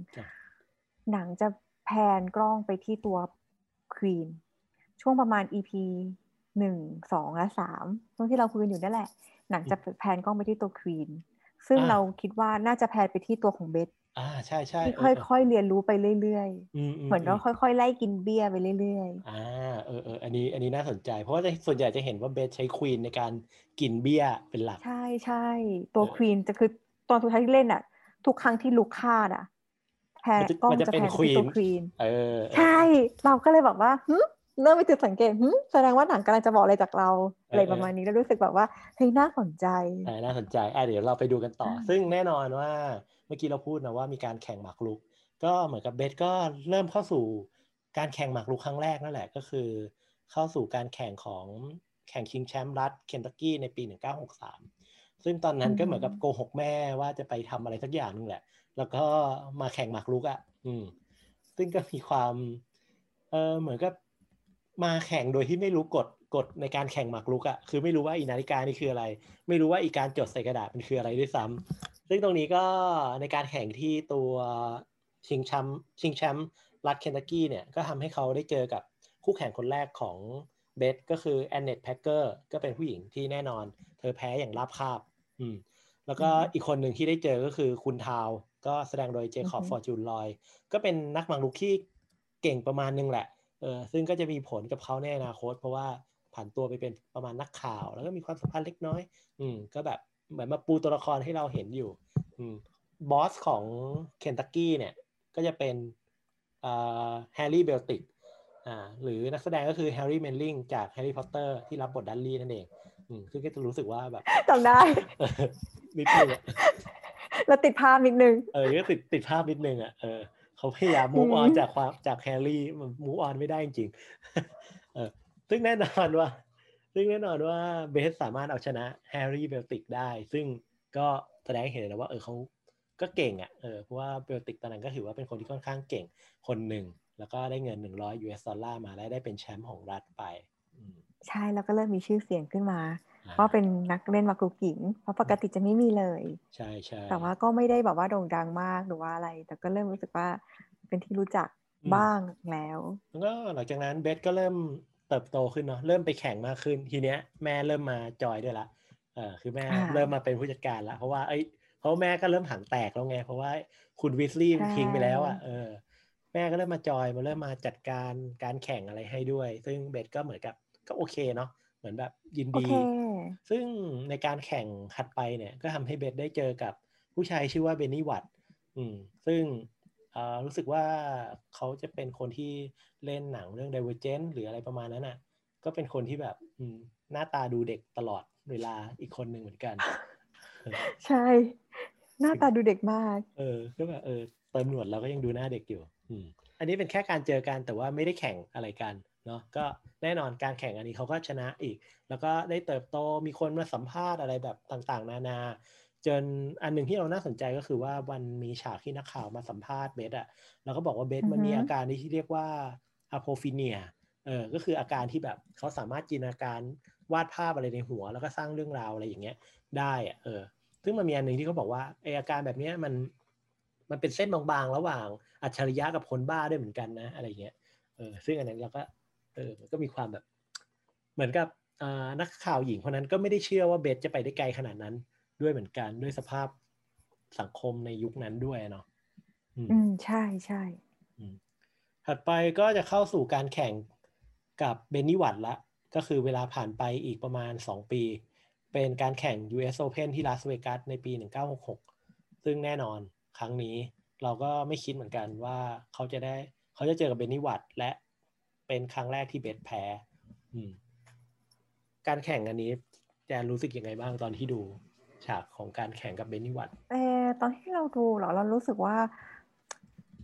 หนังจะแพนกล้องไปที่ตัวควีนช่วงประมาณ EP หนึ่งสองและสามช่วงที่เราคุยกันอยู่นั่นแหละ หนังจะแพนกล้องไปที่ตัวควีนซึ่งเราคิดว่าน่าจะแพนไปที่ตัวของเบสอ่าใช่ใช่ที่ค่อยๆเรียนรู้ไปเรื่อยๆ เหมือนเราค่อยๆ ไล่กินเบี้ยไปเรื่อยๆอ่าเออเอออันนี้อันนี้น่าสนใจ เพราะว่าส่วนใหญ่จะเห็นว่าเบสใช้ควีนในการกินเบี้ยเป็นหลัก ใช่ใช่ตัวควีนจะคือตอนสุดท้ายที่เล่นอะ ทุกครั้งที่ลุกฆ่าอะ แพนกล้องจะแพนที่ตัวควีนเออใช่ เราก็เลยบอกว่าเริ่มไปจุดสังเกตแสดงว่าหนังกำลังจะบอกอะไรจากเราอะไรประมาณนี้แล้วรู้สึกแบบว่าเฮ้ยน่าสนใจน่าสนใจอะเดี๋ยวเราไปดูกันต่อ ซึ่งแน่นอนว่าเมื่อกี้เราพูดนะว่ามีการแข่งหมากรุก ก็เหมือนกับเบสก็เริ่มเข้าสู่การแข่งหมากรุกครั้งแรกนั่นแหละก็คือ เข้าสู่การแข่งของแข่งชิงแชมป์รัฐเคนตักกี้ในปี 1963 ซึ่งตอนนั้นก็เหมือนกับโกหกแม่ว่าจะไปทำอะไรสักอย่างนึงแหละ แล้วก็มาแข่งหมากรุกอะ่ะ อืม ซึ่งก็มีความ เออเหมือนกับมาแข่งโดยที่ไม่รู้กฎกฎในการแข่งหมากรุกอะ่ะ คือไม่รู้ว่าอีนาฬิกานี่คืออะไร ไม่รู้ว่าอีการจดใส่กระดาษมันคืออะไรด้วยซ้ำซึ่งตรงนี้ก็ในการแข่งที่ตัวชิงแชมป์ชิงแชมป์รัฐเคนตักกี้เนี่ยก็ทำให้เขาได้เจอกับคู่แข่งคนแรกของเบสก็คือแอนเนตแพคเกอร์ก็เป็นผู้หญิงที่แน่นอน เธอแพ้อย่างราบคาบ อืม แล้วก็อีกคนหนึ่งที่ได้เจอก็คือคุณทาว ก็แสดงโดยเจคอบฟอร์จูนลอยก็เป็นนักหมากรุกที่เก่งประมาณนึงแหละเออซึ่งก็จะมีผลกับเขาในอนาคต เพราะว่าผ่านตัวไปเป็นประมาณนักข่าว แล้วก็มีความสัมพันธ์เล็กน้อย อืมก็แบบเหมือนมาปูตัวละครให้เราเห็นอยู่ อืม boss ของเคนตักกี้เนี่ยก็จะเป็นอ่าแฮร์รี่เบลติกอ่าหรือนักแสดงก็คือแฮร์รี่เมลลิงจากแฮร์รี่พอตเตอร์ที่รับบทดัดลี่นั่นเองอืมซึ่งก็จะรู้สึกว่าแบบจำได้นิดนึง แล้วติดภาพนิดนึง เออก็ติดติดภาพนิดนึงอะเออเขาพยายาม move on จากความจากแฮร์รี่มัน move on ไม่ได้จริงเออซึ่งแน่นอนว่า ซึ่งแน่นอนว่าเบสสามารถเอาชนะแฮร์รี่เบลติกได้ ซึ่งก็แสดงเห็นนะว่า เออเขาก็เก่งอะเออเพราะว่าเบลติกตอนนั้นก็ถือว่าเป็นคนที่ค่อนข้างเก่งคนหนึ่ง แล้วก็ได้เงินหนึ่งร้อย US dollar มาและได้เป็นแชมป์ของรัฐไปใช่แล้วก็เริ่มมีชื่อเสียงขึ้นมา เพราะเป็นนักเล่นหมากรุกหญิงเพราะปกติจะไม่มีเลย ใช่ใช่แต่ว่าก็ไม่ได้แบบว่าโด่งดังมากหรือว่าอะไร แต่ก็เริ่มรู้สึกว่าเป็นที่รู้จักบ้างแล้วแล้วก็หลังจากนั้นเบสก็เริ่มเติบโตขึ้นเนาะเริ่มไปแข่งมากขึ้นทีเนี้ยแม่เริ่มมาจอยด้วยละเออคือแม่เริ่มมาเป็นผู้จัดการละเพราะว่าไอ้เพราะแม่ก็เริ่มหังแตกแล้วไง เพราะว่าคุณวิสลี่ทิ้งไปแล้วอะเออแม่ก็เริ่มมาจอยมาเริ่มมาจัดการการแข่งอะไรให้ด้วย ซึ่งเบสก็เหมือนกับก็โอเคเนาะเหมือนแบบยินดี ซึ่งในการแข่งถัดไปเนี่ยก็ทำให้เบสได้เจอกับผู้ชายชื่อว่าเบนนี่วัตอืมซึ่งรู้สึกว่าเขาจะเป็นคนที่เล่นหนังเรื่อง Divergent หรืออะไรประมาณนั้นอะ ก็เป็นคนที่แบบหน้าตาดูเด็กตลอดเวลาอีกคนหนึ่งเหมือนกัน ใช่ หน้าตาดูเด็กมาก เออ ก็แบบเออเติมหนวดเราก็ยังดูหน้าเด็กอยู่ อืม อันนี้เป็นแค่การเจอกันแต่ว่าไม่ได้แข่งอะไรกัน เนาะก็แน่นอนการแข่งอันนี้เขาก็ชนะอีก แล้วก็ได้เติบโตมีคนมาสัมภาษณ์อะไรแบบต่างๆ นานา จนอันหนึ่งที่เราน่าสนใจก็คือว่าวันมีฉากที่นักข่าวมาสัมภาษณ์เบสอะแล้วก็บอกว่าเบสมันมีอาการที่เรียกว่าอะโพฟิเนียเออก็คืออาการที่แบบเขาสามารถจินตนาการวาดภาพอะไรในหัว แล้วก็สร้างเรื่องราวอะไรอย่างเงี้ยได้อะเออซึ่งมันมีอันหนึ่งที่เขาบอกว่าไออาการแบบเนี้ยมันมันเป็นเส้นบางๆ ระหว่างอัจฉริยะกับคนบ้าด้วยเหมือนกันนะอะไรเงี้ยเออซึ่งอันนั้นเราก็ เออมันก็มีความแบบ เหมือนกับนักข่าวหญิงคนนั้นก็ไม่ได้เชื่อว่าเบสจะไปได้ไกลขนาดนั้น ด้วยเหมือนกันด้วยสภาพสังคมในยุคนั้นด้วยเนาะอืมใช่ใช่ถัดไปก็จะเข้าสู่การแข่งกับเบนนี่วัตละ ก็คือเวลาผ่านไปอีกประมาณ 2 ปี เป็นการแข่ง US Open ที่ลาสเวกัสในปี 1966 ซึ่งแน่นอนครั้งนี้เราก็ไม่คิดเหมือนกันว่าเขาจะได้เขาจะเจอกับเบนนี่วัตและ เป็นครั้งแรกที่เบสแพ้การแข่งอันนี้แจนรู้สึกยังไงบ้างตอนที่ดูฉากของการแข่งกับเบนนี่วัตเออตอนที่เราดูเหรอเรารู้สึกว่า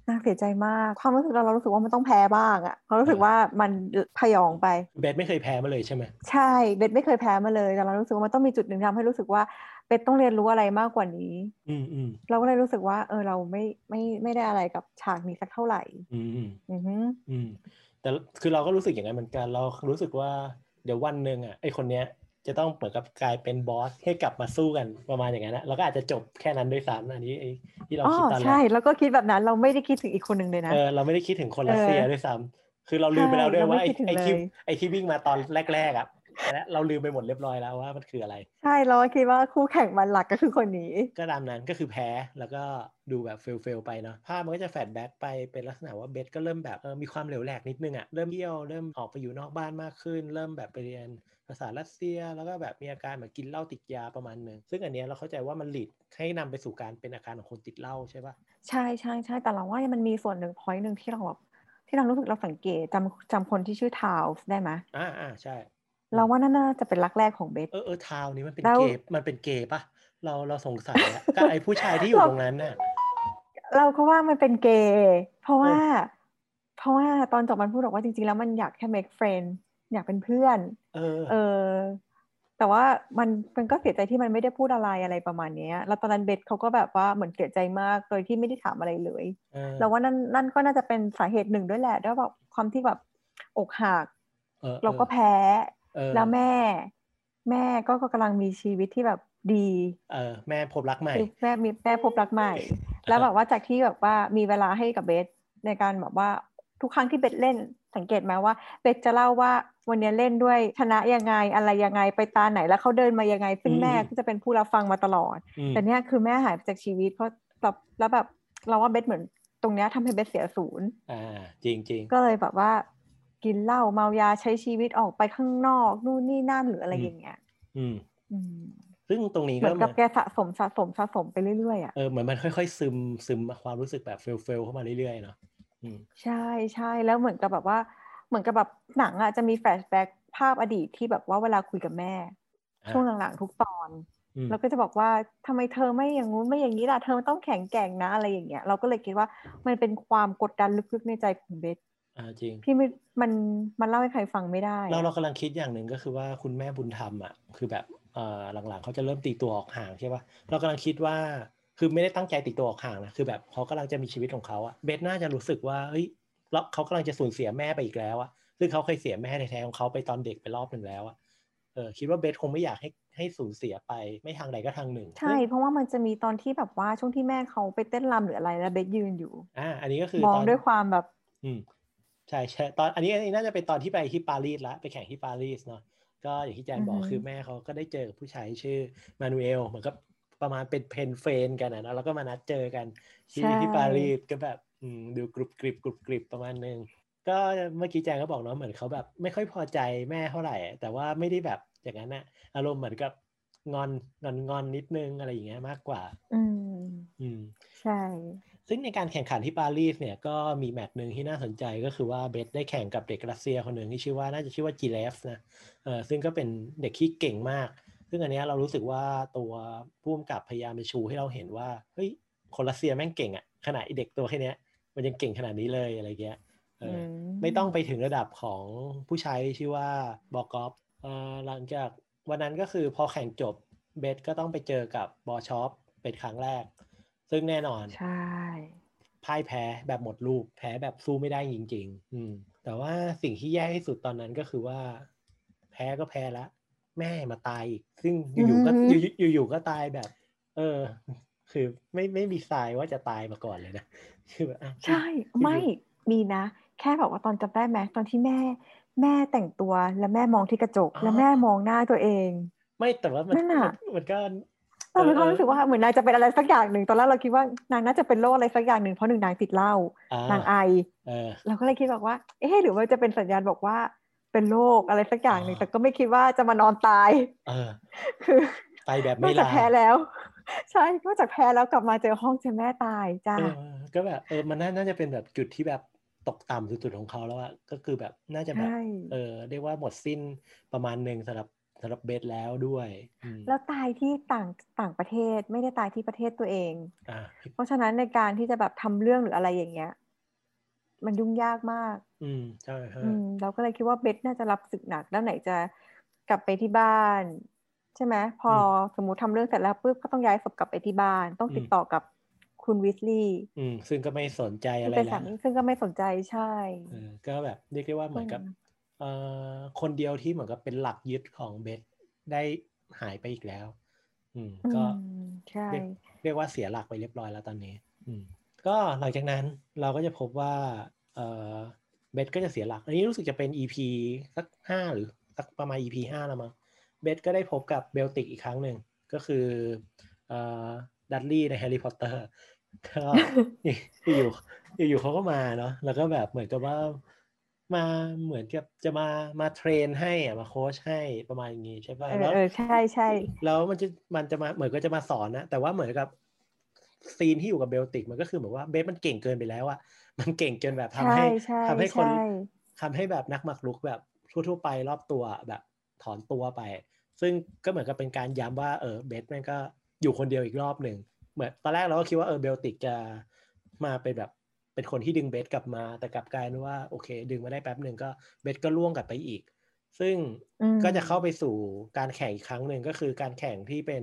น่าเสียใจมาก ความรู้สึกเราเรารู้สึกว่ามันต้องแพ้บ้างอะเรารู้สึกว่ามันพยองไป เบสไม่เคยแพ้มาเลยใช่ไหมใช่เบสไม่เคยแพ้มาเลยแต่เรารู้สึกว่ามันต้องมีจุดหนึ่งทำให้รู้สึกว่าเบสต้องเรียนรู้อะไรมากกว่านี้ อืมอืมเราก็เลยรู้สึกว่า เออเราไม่ไม่ไม่ได้อะไรกับฉากนี้สักเท่าไหร่ อืมอืมอืมอืม แต่คือเราก็รู้สึกอย่างนั้นเหมือนกัน เรารู้สึกว่าเดี๋ยววันหนึ่งอะไอคนเนี้ยจะต้องเหมือนกับกลายเป็นบอสให้กลับมาสู้กันประมาณอย่างนั้นนะเราก็อาจจะจบแค่นั้นด้วยซ้ำอันนี้ที่เราคิดตอนแรกใช่แล้วก็คิดแบบนั้นเราไม่ได้คิดถึงอีกคนหนึ่งเลยนะเออเราไม่ได้คิดถึงคนรัสเซียด้วยซ้ำคือเราลืมไปแล้วด้วยว่าไอ้ไอ้ที่ไอ้ที่วิ่งมาตอนแรกๆอะ และเราลืมไปหมดเรียบร้อยแล้วว่ามันคืออะไร ใช่เราคิดว่าคู่แข่งมันหลักก็คือคนนี้ ก็ตามนั้นก็คือแพ้แล้วก็ดูแบบ fail fail ไปเนาะภาพมันก็จะ flashback ไปเป็นลักษณะว่าเบสก็เริ่มแบบเออมีความเหลวแหลกนิดนึงอะ่ะเริ่มเที่ยวเริ่มออกไปอยู่นอกบ้านมากขึ้น เริ่มแบบไปเรียนภาษารัสเซีย แล้วก็แบบมีอาการเหมือนกินเหล้าติดยาประมาณนึงซึ่งอันนี้เราเข้าใจว่ามัน lead ให้นำไปสู่การเป็นอาการของคนติดเหล้าใช่ปะใช่ใช่ใช่แต่เราว่ามันมีส่วนหนึ่ง point หนึ่งที่เราแบบที่เรารู้สึกเราสังเกตจำจำคนที่ชื่อทาวส์ได้ไหมอ่าอ่าใช่ เราว่านั่นน่าจะเป็นรักแรกของเบสเออเออทาวนี้มันเป็นเกย์มันเป็นเกย์ปะเราเราสงสัยอะกับไอ้ผู้ชายที่อยู่ตรงนั้นน่ะเราก็ว่ามันเป็นเกย์เพราะว่า เพราะว่าตอนจบมันพูดบอกว่าจริงๆแล้วมันอยากแค่ make friend อยากเป็นเพื่อน เออ เออ แต่ว่ามันมันก็เสียใจที่มันไม่ได้พูดอะไรอะไรประมาณนี้แล้วตอนนั้นเบสเขาก็แบบว่าเหมือนเสียใจมากโดยที่ไม่ได้ถามอะไรเลยเราว่านั่นนั่นก็น่าจะเป็นสาเหตุหนึ่งด้วยแหละด้วยแบบความที่แบบอกหักเราก็แพ้ แล้วแม่ แม่ก็กำลังมีชีวิตที่แบบดี เออ แม่พบรักใหม่ แม่มีแม่พบรักใหม่ แล้วแบบว่าจากที่แบบว่ามีเวลาให้กับเบสในการแบบว่าทุกครั้งที่เบสเล่นสังเกตไหมว่าเบสจะเล่าว่าวันนี้เล่นด้วยชนะยังไงอะไรยังไงไปตาไหนแล้วเขาเดินมายังไง ซึ่งแม่ก็จะเป็นผู้รับฟังมาตลอด แต่เนี้ยคือแม่หายไปจากชีวิตเพราะแบบแล้วแบบเราว่าเบสเหมือนตรงเนี้ยทำให้เบสเสียศูนย์อ่าจริงจริงก็เลยแบบว่า กินเหล้าเมายาใช้ชีวิตออกไปข้างนอก นู่นนี่นั่นหรืออะไรอย่างเงี้ยอืมอืม ซึ่งตรงนี้ก็เหมือนกับแกสะสมสะสมสะสมไปเรื่อยๆอะเออเหมือนมันค่อยๆซึมซึมความรู้สึกแบบ fail fail เข้ามาเรื่อยๆเนาะใช่ใช่แล้วเหมือนกับแบบว่า เหมือนกับแบบหนังอะจะมี flashback ภาพอดีตที่แบบว่าเวลาคุยกับแม่ ช่วงหลังๆทุกตอนแล้วก็จะบอกว่าทำไมเธอไม่อย่างงู้นไม่อย่างนี้ล่ะเธอต้องแข็งแกร่งนะอะไรอย่างเงี้ยเราก็เลยคิดว่ามันเป็นความกดดันลึกๆในใจของเบส อ่าจริงพี่ไม่มันมันเล่าให้ใครฟังไม่ได้ เราเรากำลังคิดอย่างหนึ่งก็คือว่าคุณแม่บุญธรรมอะคือแบบเอ่อหลังๆเขาจะเริ่มตีตัวออกห่างใช่ป่ะเรากำลังคิดว่าคือไม่ได้ตั้งใจตีตัวออกห่างนะคือแบบเขากำลังจะมีชีวิตของเขาอะเบสน่าจะรู้สึกว่าเฮ้ยแล้วเขากำลังจะสูญเสียแม่ไปอีกแล้วอะซึ่งเขาเคยเสียแม่แท้ๆของเขาไปตอนเด็กไปรอบหนึ่งแล้วอะเออคิดว่าเบสคงไม่อยากให้ให้สูญเสียไปไม่ทางใดก็ทางหนึ่ง ใช่ เพราะว่ามันจะมีตอนที่แบบว่าช่วงที่แม่เขาไปเต้นรำหรืออะไรแล้วเบสยืนอยู่ อ่าอันนี้ก็คือมองด้วยความแบบ อืม ใช่ใช่ตอนอันนี้อันนี้น่าจะเป็นตอนที่ไปที่ปารีสละไปแข่งที่ปารีสเนาะก็อย่างที่แจนบอกคือแม่เขาก็ได้เจอผู้ชายชื่อมานูเอลเหมือนกับประมาณเป็นเพนเฟนกันนะแล้วก็มานัดเจอกันที่ที่ปารีสก็แบบดูกรุบกริบกรุบกริบประมาณนึงก็เมื่อกี้แจงก็บอกเนาะเหมือนเขาแบบ ไม่ค่อยพอใจแม่เท่าไหร่ แต่ว่าไม่ได้แบบอย่างนั้นนะอารมณ์เหมือนกับงอนงอนงอนนิดนึงอะไรอย่างเงี้ยมากกว่า อืมอืมใช่ ซึ่งในการแข่งขันที่ปารีสเนี่ยก็มีแมตช์หนึ่งที่น่าสนใจก็คือว่าเบสได้แข่งกับเด็กรัสเซียคนหนึ่งที่ชื่อว่าน่าจะชื่อว่าจีเลฟนะเออซึ่งก็เป็นเด็กที่เก่งมาก ซึ่งอันนี้เรารู้สึกว่าตัวผู้กำกับพยายามไปชูให้เราเห็นว่าเฮ้ยคนรัสเซียแม่งเก่งอะ่ะขนาดเด็กตัวแค่นี้มันยังเก่งขนาดนี้เลยอะไรเงี้ยเออไม่ต้องไปถึงระดับของผู้ชายที่ชื่อว่าบอกอฟหลังจากวันนั้นก็คือพอแข่งจบเบสก็ต้องไปเจอกับบอชอปเป็นครั้งแรก ซึ่งแน่นอน ใช่พ่ายแพ้แบบหมดลูกแพ้แบบสู้ไม่ได้จริง ๆ อืม แต่ว่าสิ่งที่แย่ที่สุดตอนนั้นก็คือว่า แพ้ก็แพ้ละ แม่มาตายอีก ซึ่งอยู่ๆก็อยู่ๆก็ตายแบบ เออ คือไม่ไม่มีทรายว่าจะตายมาก่อนเลยนะคือแบบใช่ ไม่มีนะ แค่บอกว่าตอนจำได้ไหมตอนที่แม่ แม่แต่งตัวแล้วแม่มองที่กระจก แล้วแม่มองหน้าตัวเอง ไม่แต่ว่ามันมันก็ เรามีความรู้สึกว่าเหมือนนายจะเป็นอะไรสักอย่างหนึ่งตอนแรกเราคิดว่านางน่าจะเป็นโรคอะไรสักอย่างหนึ่งเพราะหนึ่งนางติดเหล้านางไอเราก็เลยคิดบอกว่า เอ๊หรือว่าจะเป็นสัญญาณบอกว่าเป็นโรคอะไรสักอย่างหนึ่งแต่ก็ไม่คิดว่าจะมานอนตายคือตายแบบไม่ลาแพ้แล้ว ใช่นอกจากแพ้แล้วกลับมาเจอห้องเจอแม่ตายจ้าก็แบบเออมันน่าจะเป็นแบบจุดที่แบบตกต่ำสุดๆของเขาแล้วอะก็คือแบบน่าจะแบบเออเรียกว่าหมดสิ้นประมาณหนึ่งสำหรับ สำหรับเบสแล้วด้วย แล้วตายที่ต่างต่างประเทศไม่ได้ตายที่ประเทศตัวเองอเพราะฉะนั้นในการที่จะแบบทำเรื่องหรืออะไรอย่างเงี้ย มันยุ่งยากมาก อืมใช่อืมเราก็เลยคิดว่าเบสน่าจะรับสึกหนักแล้วไหนจะกลับไปที่บ้าน ใช่ไหมพอสมมติทำเรื่องเสร็จแล้วปุ๊บก็ต้องย้ายศพกลับไปที่บ้าน ต้องติดต่อกับคุณวิสลีย์อืมซึ่งก็ไม่สนใจอะไรแล้วซึ่งก็ไม่สนใจใช่ก็แบบเรียกได้ว่าเหมือนกับ คนเดียวที่เหมือนกับเป็นหลักยึดของเบสได้หายไปอีกแล้ว อืม ก็เรียกเรียกว่าเสียหลักไปเรียบร้อยแล้วตอนนี้ อืม ก็หลังจากนั้นเราก็จะพบว่า เออเบสก็จะเสียหลัก อันนี้รู้สึกจะเป็น EP สักห้าหรือสักประมาณ EP ห้าแล้วมั้งเบสก็ได้พบกับเบลติกอีกครั้งหนึ่ง ก็คือเอ่อดัดลี่ในแฮร์รี่พอตเตอร์ก็อยู่อยู่เขาก็มาเนาะแล้วก็แบบเหมือนกับว่า มาเหมือนกับจะมามา train ให้อะมาโค้ชให้ประมาณอย่างนี้ใช่ป่ะเออใช่ใช่แล้วมันจะมันจะมาเหมือนก็จะมาสอนนะแต่ว่าเหมือนกับ scene ที่อยู่กับเบลติกมันก็คือเหมือนว่าเบสมันเก่งเกินไปแล้วอะมันเก่งจนแบบทำให้ทำให้คนทำให้แบบนักหมากรุกแบบทั่วๆไปรอบตัวแบบถอนตัวไป ซึ่งก็เหมือนกับเป็นการย้ำว่าเออเบสมันก็อยู่คนเดียวอีกรอบหนึ่งเหมือนตอนแรกเราก็คิดว่าเออเบลติกจะมาเป็นแบบ เป็นคนที่ดึงเบสกลับมา แต่กลับกลายเป็นว่าโอเค ดึงมาได้แป๊บหนึ่งก็เบสก็ร่วงกลับไปอีก ซึ่งก็จะเข้าไปสู่การแข่งอีกครั้งหนึ่งก็คือการแข่งที่เป็น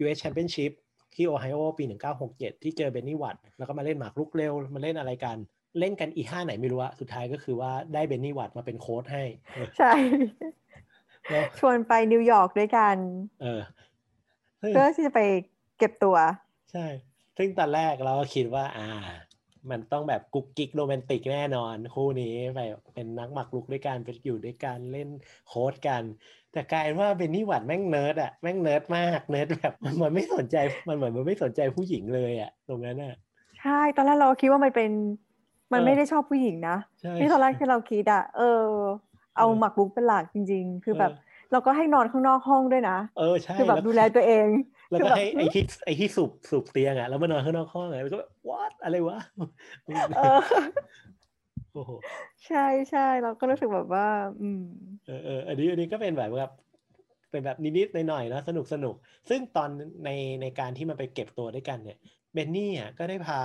US Championship ที่โอไฮโอปี 1967 ที่เจอเบนนี่วัตแล้วก็มาเล่นหมากรุกเร็ว มาเล่นอะไรกัน เล่นกันอีท่าไหนไม่รู้อะสุดท้ายก็คือว่าได้เบนนี่วัตมาเป็นโค้ชให้ ใช่ ชวนไปนิวยอร์กด้วยกัน เออเพื่อที่จะไปเก็บตัว ใช่ ซึ่งตอนแรกเราก็คิดว่า อ่า มันต้องแบบกุ๊กกิ๊กโรแมนติกแน่นอน คู่นี้แบบเป็นนักหมากรุกด้วยกันเป็นอยู่ด้วยกันเล่นโค้ชกัน แต่กลายว่าเบนนี่วัตแม่งเนิร์ดอะแม่งเนิร์ดมากเนิร์ดแบบมันไม่สนใจมันเหมือนมันไม่สนใจผู้หญิงเลยอะตรงนั้นอะใช่ตอนแรกเราคิดว่ามันเป็นมันไม่ได้ชอบผู้หญิงนะที่ตอนแรกที่เราคิดอะเออ เอาหมากรุกเป็นหลักจริง ๆ คือแบบเราก็ให้นอนข้างนอกห้องด้วยนะ เออใช่ คือแบบดูแลตัวเอง แล้วก็ให้ไอ้ที่ไอ้ที่สูบสูบเตียงอะแล้วมานอนข้างนอกห้องไงแล้วก็แบบวัดอะไรวะโอ้โหใช่ใช่เราก็รู้สึกแบบว่า อืมเออเอออันนี้อันนี้ก็เป็นแบบแบบเป็นแบบนิดๆหน่อยๆนะสนุกสนุก ซึ่งตอนในในการที่มันไปเก็บตัวด้วยกันเนี่ยเบนนี่อะก็ได้พา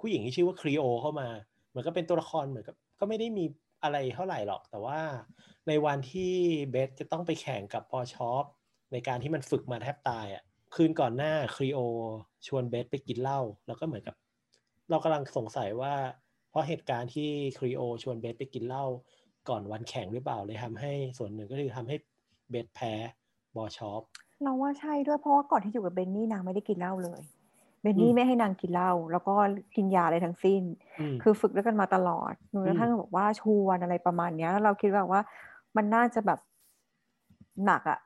ผู้หญิงที่ชื่อว่าครีโอเข้ามา เหมือนก็เป็นตัวละครเหมือนกับก็ไม่ได้มีอะไรเท่าไหร่หรอก แต่ว่าในวันที่เบสจะต้องไปแข่งกับพอชอปในการที่มันฝึกมาแทบตายอะ่ะ คืนก่อนหน้าครีโอชวนเบสไปกินเหล้าแล้วก็เหมือนกับ เรากำลังสงสัยว่า เพราะเหตุการณ์ที่ครีโอชวนเบสไปกินเหล้าก่อนวันแข่งหรือเปล่าเลยทำให้ส่วนหนึ่งก็คือทำให้เบสแพ้บอชอปเราว่าใช่ด้วยเพราะว่าก่อนที่อยู่กับเบนนี่นางไม่ได้กินเหล้าเลย เบนนี่ไม่ให้นางกินเหล้าแล้วก็กินยาอะไรทั้งสิ้น คือฝึกด้วยกันมาตลอดจนกระทั่งบอกว่าชวนอะไรประมาณเนี้ยแล้วเราคิดแบบว่ามันน่าจะแบบหนักอะ่ะ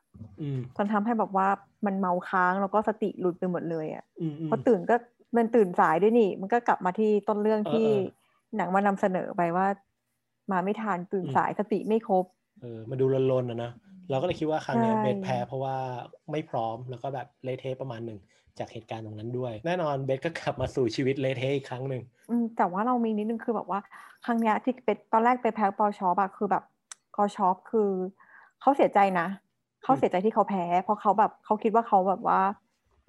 จนทำให้แบบว่ามันเมาค้างแล้วก็สติหลุดไปหมดเลยอะ่ะพอตื่นก็มันตื่นสายด้วยนี่ มันก็กลับมาที่ต้นเรื่องที่หนังมานำเสนอไปว่า มาไม่ทันตื่นสายสติไม่ครบเออมาดูลนๆนะนะเราก็เลยคิดว่าครั้งนี้เบสแพ้เพราะว่าไม่พร้อมแล้วก็แบบเละเทะประมาณหนึ่งจากเหตุการณ์ตรงนั้นด้วย แน่นอนเบสก็กลับมาสู่ชีวิตเละเทะอีกครั้งหนึ่งแต่ว่าเรามีนิดนึงคือแบบว่า ครั้งนี้ที่เป็นตอนแรกไปแพ้ปอชอปอะคือแบบกอชอปคือเขาเสียใจนะ เขาเสียใจที่เขาแพ้ เพราะเขาแบบเขาคิดว่าเขาแบบว่า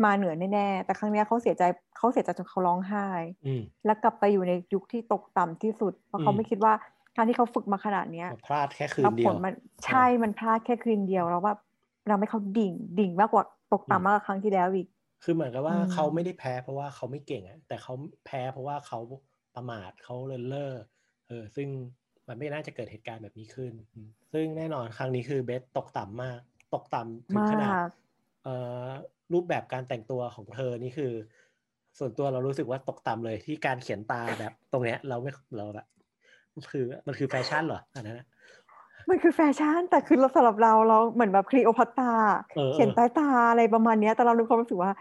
มาเหนือแน่ๆ แต่ครั้งเนี้ยเขาเสียใจเขาเสียใจจนเขาร้องไห้อืมแล้วกลับไปอยู่ในยุคที่ตกต่ำที่สุด เพราะเขาอืมไม่คิดว่าการที่เขาฝึกมาขนาดเนี้ยพลาดแค่คืแล้นวเดีผยวลมันใช่มันพลาดแค่คืนเดียวแล้วแบบเราไม่เขาดิ่งดิ่งมากกว่าตกอืมต่ำมากกว่าครั้งที่แล้วอีก คือเหมือนกับว่าอืมเขาไม่ได้แพ้เพราะว่าเขาไม่เก่งอะแต่เขาแพ้เพราะว่าเขาประมาทเขาเลินเล่อเออซึ่งมันไม่น่าจะเกิดเหตุการณ์แบบนี้ขึ้นอืมซึ่งแน่นอนครั้งนี้คือเบสตกต่ำมาก ตกต่ำถึงมาขนาดกเอ่อรูปแบบการแต่งตัวของเธอนี่คือ ส่วนตัวเรารู้สึกว่าตกต่ำเลยที่การเขียนตาแบบ ตรงเนี้ยเราไม่เราแบบมันคือมันคือแฟชั่นเหรออันนั้นอะมันคือแฟชั่นแต่คือเราสำหรับเราเราเหมือนแบบคลีโอพัตตราเออเออเขียนใต้ตาอะไรประมาณเนี้ยแต่เราดูความรู้สึกว่า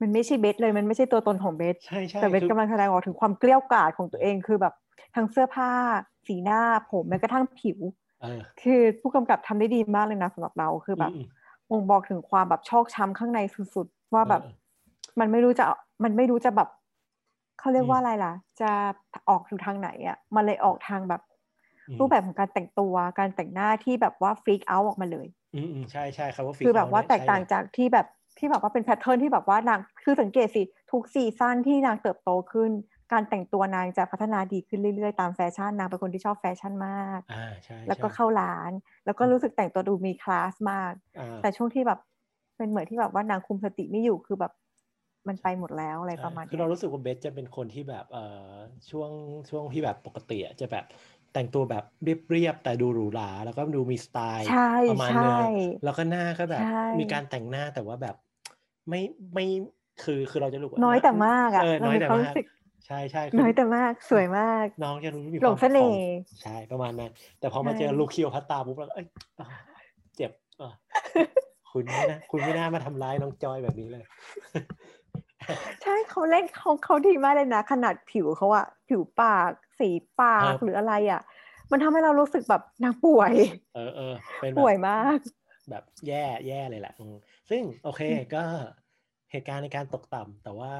มันไม่ใช่เบสเลยมันไม่ใช่ตัวตนของเบสใช่ใช่แต่เบสคือกำลังแสดงออกถึงความเกลี้ยวกล่อมของตัวเองคือแบบทั้งเสื้อผ้า สีหน้าผมแม้กระทั่งผิวเออ คือผู้กำกับทำได้ดีมากเลยนะสำหรับเราคือแบบอืมบ่งบอกถึงความแบบชอกช้ำข้างในสุดๆว่าเออแบบมันไม่รู้จะมันไม่รู้จะแบบเขาเรียกอืมว่าอะไรล่ะ จะออกอยู่ทางไหนอะมันเลยออกทางแบบอืมรูปแบบของการแต่งตัวการแต่งหน้าที่แบบว่า freak out ออกมาเลย อืมอืมใช่ใช่ครับว่าคือแบบว่า freak out แตกต่างเนี่ยจากที่แบบที่แบบว่าเป็น pattern ที่แบบว่านางคือสังเกตสิทุก season ที่นางเติบโตขึ้น การแต่งตัวนางจะพัฒนาดีขึ้นเรื่อยๆ ตามแฟชั่นนางเป็นคนที่ชอบแฟชั่นมากอ่าใช่แล้วก็ใช่เข้าร้าน แล้วก็อืมรู้สึกแต่งตัวดูมีคลาสมากอ่าแต่ช่วงที่แบบเป็นเหมือนที่แบบว่านางคุมสติไม่อยู่คือแบบมันไปหมดแล้วอะไรประมาณคือเนี้เรายรู้สึกว่าเบสจะเป็นคนที่แบบเอ่อช่วงช่วงที่แบบปกติอะจะแบบแต่งตัวแบบเรียบๆแต่ดูหรูหราแล้วก็ดูมีสไตล์ใช่ประมาณใช่นึงแล้วก็หน้าก็แบบใช่มีการแต่งหน้าแต่ว่าแบบไม่ไม่คือคือเราจะรู้ว่าน้อยแต่มากอะเออเราน้อยมีแต่ความมากรู้สึก ใช่ใช่คือน้อยแต่มากสวยมาก น้องจะรู้มีหลงความเสน่ของห์ใช่ประมาณนั้นแต่พอมาใช่เจอลูกเคียวพัตตาปุ๊บเราก็เอ้ยอ่าเจ็บอะคุณไม่น่าคุณไม่น่ามาทำร้ายน้องจอยแบบนี้เลย ใช่เขาเล่นเขาเขาดีมากเลยนะ ขนาดผิวเขาอะผิวปากสีปาครักบหรืออะไรอะมันทำให้เรารู้สึกแบบนางป่วย เออเออเป็นแบบป่วยมาก แบบแย่แย่เลยแหละอืมซึ่งโอเคก็เหตุการณ์ในการตกต่ำแต่ว่า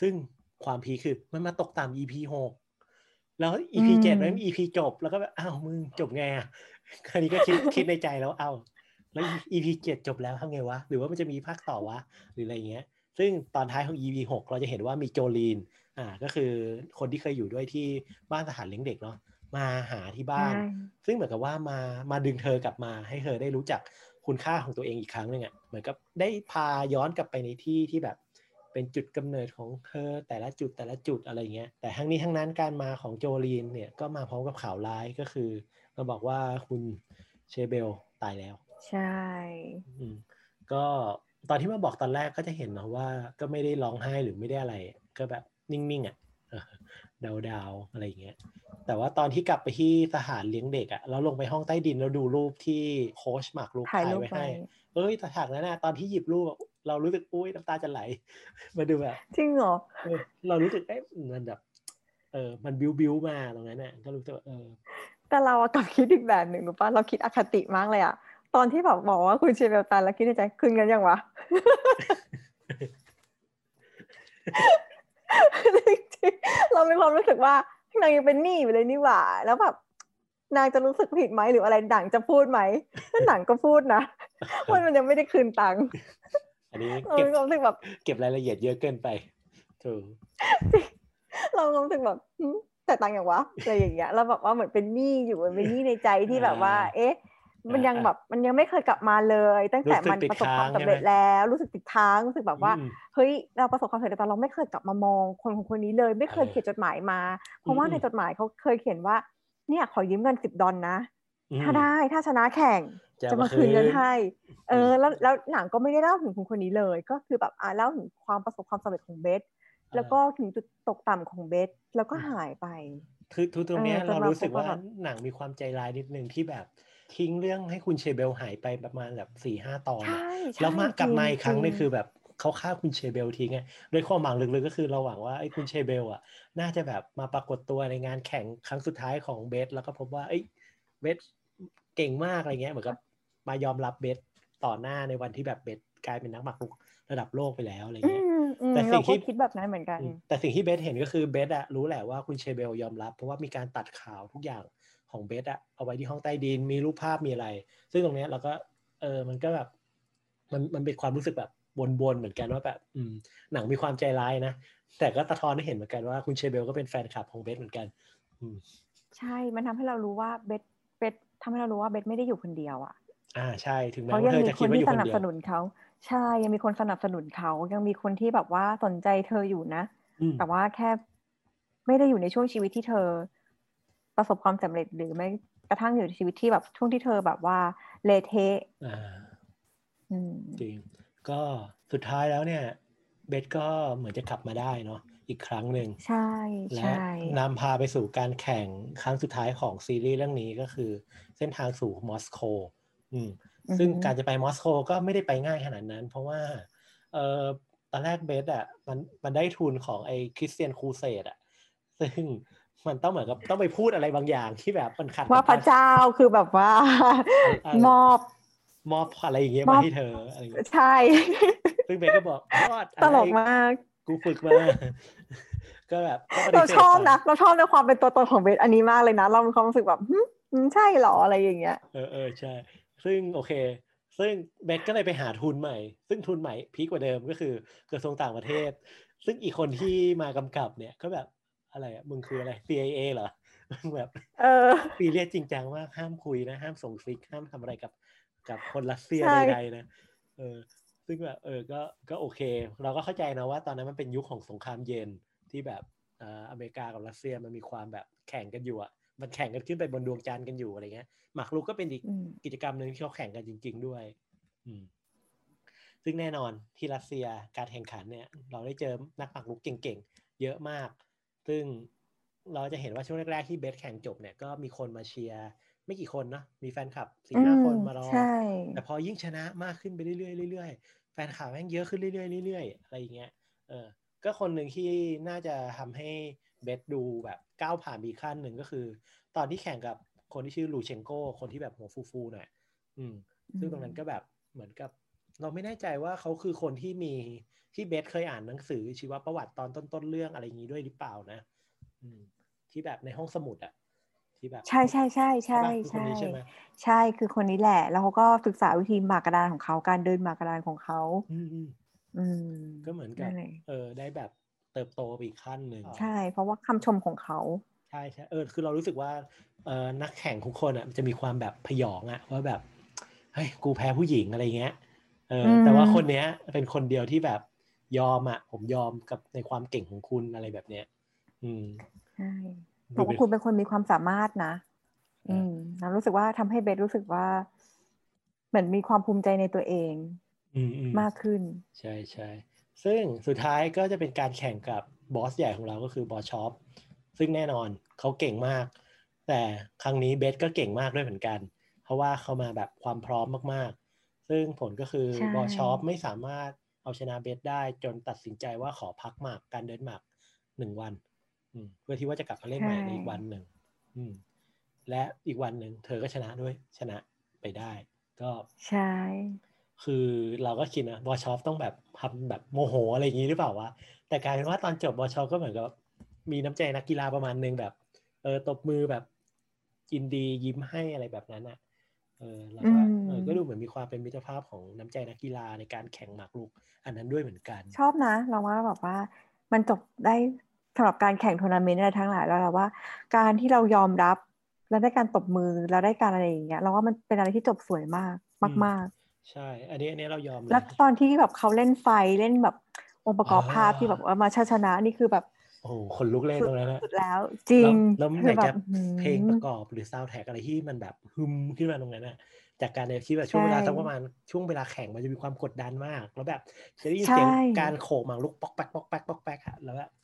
ซึ่ง ความพีคคือมันมาตกต่ำ EP หกแล้ว EP อืมเจ็ดแล้ว EP จบ แล้วก็แบบอ้าวมึงจบไงอะคราวนี้ก็คิดคิดในใจแล้วเอ้าแล้ว EP เจ็ดจบแล้วทำไงวะ หรือว่ามันจะมีภาคต่อวะ หรืออะไรเงี้ย ซึ่งตอนท้ายของ EP หกเราจะเห็นว่ามีโจลีน อ่า ก็คือคนที่เคยอยู่ด้วยที่บ้านสถานเลี้ยงเด็กเนาะ มาหาที่บ้านใช่ซึ่งเหมือนกับว่ามา มาดึงเธอกลับมาให้เธอได้รู้จักคุณค่าของตัวเองอีกครั้งหนึ่งอะ่ะ เหมือนกับได้พาย้อนกลับไปในที่ที่แบบ เป็นจุดกำเนิดของเธอแต่ละจุดแต่ละจุดอะไรเงี้ยแต่ทั้งนี้ทั้งนั้นการมาของโจลีนเนี่ยก็มาพร้อมกับข่าวร้ายก็คือเราบอกว่าคุณเชเบลตายแล้ว ใช่อืมก็ตอนที่มาบอกตอนแรกก็จะเห็นเนาะว่า ก็ไม่ได้ร้องไห้หรือไม่ได้อะไร ก็แบบนิ่งๆอะ่ะเออดาวๆอะไรอย่างเงี้ย แต่ว่าตอนที่กลับไปที่สถานเลี้ยงเด็กอะ่ะแล้วลงไปห้องใต้ดินแล้วดูรูปที่โค้ชหมากรุกถ่ายถ่ายรูปไว้ไว้ให้ เอ้ยแต่ฉากนั้นนะตอนที่หยิบรูปอะ เรารู้สึกอุ้ยน้ำตาจะไหล มาดูแบบจริงเหรอเออเรารู้สึกเอ๊ะมันแบบเออมันบิวบิวมาตรงนั้นน่ะก็รู้สึกว่าเออ แต่เราอะกลับคิดอีกแบบหนึ่งรู้ป่ะเราคิดอคติมากเลยอะตอนที่แบบบอกว่าคุณเชเบลตายแล้วคิดในใจคืนกันยังวะจริงๆเรามีความรู้สึกว่านางยังเป็นหนี้อยู่เลยนี่หว่า แล้วแบบนางจะรู้สึกผิดไหมหรืออะไรหนังจะพูดไหมถ้าหนังก็พูดนะว่ามันยังไม่ได้คืนตังค์ อันนี้เราเก็บมีความรู้สึกแบบเก็บรายละเอียดเยอะเกินไปถูกเรามีความรู้สึกแบบหึแต่ตังค์อย่างวะอะไรอย่างเงี้ยแล้วแบบว่าเหมือนเป็นหนี้อยู่มันเป็นหนี้ในใจที่แบบว่า เอ๊ะ มันยังแบบมันยังไม่เคยกลับมาเลย ตั้งแต่มันประสบความสำเร็จแล้วรู้สึกติดค้างรู้สึกแบบว่าอืมเฮ้ยเราประสบความสำเร็จแต่เราไม่เคยกลับมามองคนของคนนี้เลย ไม่เคยเออเขียนจดหมายมา เพราะว่าอืมในจดหมายเขาเคยเขียนว่า เนี่ยขอยืมเงินสิบดอลนะอืม ถ้าได้ถ้าชนะแข่งจะจะมามาคืนเงินคืนให้เอออืมแล้วแล้วหนังก็ไม่ได้เล่าถึงคนคนนี้เลย ก็คือแบบอ่าเล่าถึงความประสบความสำเร็จของเบสแล้วก็ถึงจุดตกต่ำของเบสแล้วก็หายไปคือทุกตรงเนี้ยเออจนเรามารู้สึกพบว่าว่าแบบหนังมีความใจร้ายนิดนึงที่แบบทิ้งเรื่องให้คุณเชเบลหายไปประมาณแบบสี่ห้าตอนอะใช่ใช่แล้วมากลับมาอีกครั้งจนี่คือแบบเขาฆ่าคุณเชเบลทิ้งไงด้วยความหวังลึกๆก็คือเราหวังว่าไอ้คุณเชเบลอะ น่าจะแบบมาปรากฏตัวในงานแข่งครั้งสุดท้ายของเบสแล้วก็พบว่าเอ้ย เบสเก่งมากอะไรเงี้ยเหมือนกับมายอมรับเบสต่อหน้าในวันที่แบบเบสกลายเป็นนักหมากรุกระดับโลกไปแล้วอะไรอืเงี้ยมอืมแต่สิ่เรางที่ก็คิดแบบนั้นเหมือนกันอืมแต่สิ่งที่เบสเห็นก็คือเบสอะรู้แหละว่าคุณเชเบลยอมรับ เพราะว่ามีการตัดข่าวทุกอย่างของเบสอะเอาไว้ที่ห้องใต้ดินมีรูปภาพมีอะไร ซึ่งตรงเนี้ยเราก็เออมันก็แบบมันมันเป็นความรู้สึกแบบบนๆเหมือนกันว่าแบบอืมหนังมีความใจร้ายนะแต่ก็ตะท้อนให้เห็นเหมือนกันว่าคุณเชเบลก็เป็นแฟนคลับของเบสเหมือนกัน อืมใช่มันทำให้เรารู้ว่าเบสเบส ทำให้เรารู้ว่าเบสไม่ได้อยู่คนเดียวอะ อ่าใช่ถึงแม้เขาว่ายังเธอมีจะคคิดนว่าอที่ยู่สคนนับเดียสวนุนเขาใช่ยังมีคนสนับสนุนเขายังมีคนที่แบบว่าสนใจเธออยู่นะอืมแต่ว่าแค่ไม่ได้อยู่ในช่วงชีวิตที่เธอ ประสบความสำเร็จหรือไม่กระทั่งอยู่ในชีวิตที่แบบช่วงที่เธอแบบว่าเละเทะอ่าอืมจริง ก็สุดท้ายแล้วเนี่ย เบสก็เหมือนจะกลับมาได้เนาะ อีกครั้งหนึ่งใช่และใช่นำพาไปสู่การแข่งครั้งสุดท้ายของซีรีส์เรื่องนี้ก็คือ เส้นทางสู่มอสโกอืมซึ่งการจะไปมอสโกก็ไม่ได้ไปง่ายขนาดนั้น เพราะว่าเอ่อตอนแรกเบสอะมันมันได้ทุนของไอ้คริสเตียนครูเสดอะซึ่งมันต้องเหมือนกับต้องไปพูดอะไรบางอย่างที่แบบมันขัดกับว่าพระเจ้าคือแบบว่าอะไรมอบมอบอะไรอย่างเงี้ยมมาอบให้เธออะไรอย่างเงี้ยใช่ ซึ่งเบสก็บอกยอดตลกมาก กูฝึกมา ก็แบบก็ปฏิเราเสธชอบไปนะเราชอบในความเป็นตัวตนของเบสอันนี้มากเลยนะ เรามีความรู้สึกแบบหึอืมใช่เหรออะไรอย่างเงี้ยเออเออใช่ ซึ่งโอเค ซึ่งเบสก็เลยไปหาทุนใหม่ ซึ่งทุนใหม่พีกกว่าเดิมก็คือกระทรวงต่างประเทศ ซึ่งอีกคนที่มากำกับเนี่ยก็แบบอะไรอะมึงคืออะไร CIA เหรอมึงแบบเออปีเรียสจริงจังมากห้ามคุยนะ ห้ามส่งซิกห้ามทำอะไรกับ กับคนรัสเซียใช่ใดๆนะเออ ซึ่งแบบเออก็ก็โอเค เราก็เข้าใจนะว่าตอนนั้นมันเป็นยุคของสงครามเย็นที่แบบอ่าอเมริกากับรัสเซียมันมีความแบบแข่งกันอยู่อะมันแข่งกันขึ้นไปบนดวงจันทร์กันอยู่อะไรเงี้ยหมากรุกก็เป็นอีกอืมกิจกรรมหนึ่งที่เขาแข่งกันจริง ๆ ด้วย อืมซึ่งแน่นอนที่รัสเซียการแข่งขันเนี่ย เราได้เจอนักหมากรุกเก่งๆ เยอะมาก ซึ่งเราจะเห็นว่าช่วงแรกๆที่เบสแข่งจบเนี่ยก็มีคนมาเชียร์ ไม่กี่คนเนาะมีแฟนคลับสี่อืห้ามคนมารอใช่แต่พอยิ่งชนะมากขึ้นไปเรื่อยๆเรื่อยๆแฟนคลับแม่งเยอะขึ้นเรื่อยๆเรื่อยๆอะไรอย่างเงี้ยเออก็คนหนึ่งที่น่าจะทำให้เบสดูแบบก้าวผ่านไปอีกขั้นหนึ่งก็คือ ตอนที่แข่งกับคนที่ชื่อลูเชนโกคนที่แบบหัวฟูๆหน่อยอืม ซึ่งตรงนั้นก็แบบเหมือนกับ เราไม่แน่ใจว่าเขาคือคนที่มีที่เบสเคยอ่านหนังสือชีวประวัติตอนต้นๆเรื่องอะไรอย่างนี้ด้วยหรือเปล่านะ อืม ที่แบบในห้องสมุดอะ ที่แบบ ใช่ใช่ใช่ใช่ปะคือคนใช่นี้ใช่ไหมใช่คือคนนี้แหละ แล้วเขาก็ศึกษาวิธีหมากกระดานของเขาการเดินหมากกระดานของเขาอืมอืมอืมก็เหมือนกับนั่นเลยเออได้แบบเติบโตไปอีกขั้นหนึ่งใช่ เพราะว่าคำชมของเขาใช่ใช่เออคือเรารู้สึกว่าเออนักแข่งทุกคนอะมันจะมีความแบบพยองอะว่าแบบเฮ้ยกูแพ้ผู้หญิงอะไรเงี้ยเอออมแต่ว่าคนเนี้ยเป็นคนเดียวที่แบบยอมอะ ผมยอมกับในความเก่งของคุณอะไรแบบเนี้ย อืมใช่ดู บอกเป็ว่านคุณเป็นคนมีความสามารถนะเอออือืมแล้วรู้สึกว่าทำให้เบสรู้สึกว่า เหมือนมีความภูมิใจในตัวเองอืมอืมมากขึ้น ใช่ใช่ซึ่งสุดท้ายก็จะเป็นการแข่งกับบอสใหญ่ของเราก็คือบอสช็อปซึ่งแน่นอนเขาเก่งมาก แต่ครั้งนี้เบสก็เก่งมากด้วยเหมือนกัน เพราะว่าเขามาแบบความพร้อมมากๆ ซึ่งผลก็คือใช่บอสช็อปไม่สามารถเอาชนะเบสได้จนตัดสินใจว่าขอพักหมากการเดินหมากหนึ่งวันอืม เพื่อที่ว่าจะกลับมาเล่นใหม่ในอีกวันหนึ่งอืมและอีกวันหนึ่งเธอก็ชนะด้วยชนะไปได้ ก็ใช่คือเราก็คิดนะบอชอฟต้องแบบทำแบบโมโหอะไรอย่างนี้หรือเปล่าวะแต่กลายเป็นว่าตอนจบบอชอฟก็เหมือนกับมีน้ำใจนักกีฬาประมาณนึงแบบ เออตบมือแบบยินดียิ้มให้อะไรแบบนั้นอะเออแล้วก็อืมเออก็ดูเหมือนมีความเป็นมิตรภาพของน้ำใจนักกีฬาในการแข่งหมากรุก อันนั้นด้วยเหมือนกัน ชอบนะ เราว่าแบบว่ามันจบได้ สำหรับการแข่งทัวร์นาเมนต์อะไรทั้งหลายแล้วเราว่า การที่เรายอมรับแล้วได้การตบมือแล้วได้การอะไรอย่างเงี้ยเราว่ามันเป็นอะไรที่จบสวยมากอืมมากใช่ อันนี้อันนี้เรายอมๆเลแล้วยตอนที่แบบเขาเล่นไฟเล่นแบบองค์ประกอบอ่าภาพที่แบบว่ามาชชนะนี่คือแบบโอ้โหคนลุกเล่นตรงนั้นนะสุดแล้วจริงแล้วแล้วคืไหนอแบจะบอื้อหือเพลงประกอบหรือซาวด์แท็กอะไรที่มันแบบฮึมขึ้นมาตรงนั้นนะจากการในที่แบบช่วงเวลาใช่สักประมาณช่วงเวลาแข่งมันจะมีความกดดันมาก แล้วแบบจะได้ยินเสียงใช่การโขกหมากรุกป๊อกแป๊กป๊อกแป๊กป๊อกแป๊กอะแล้วแบบเ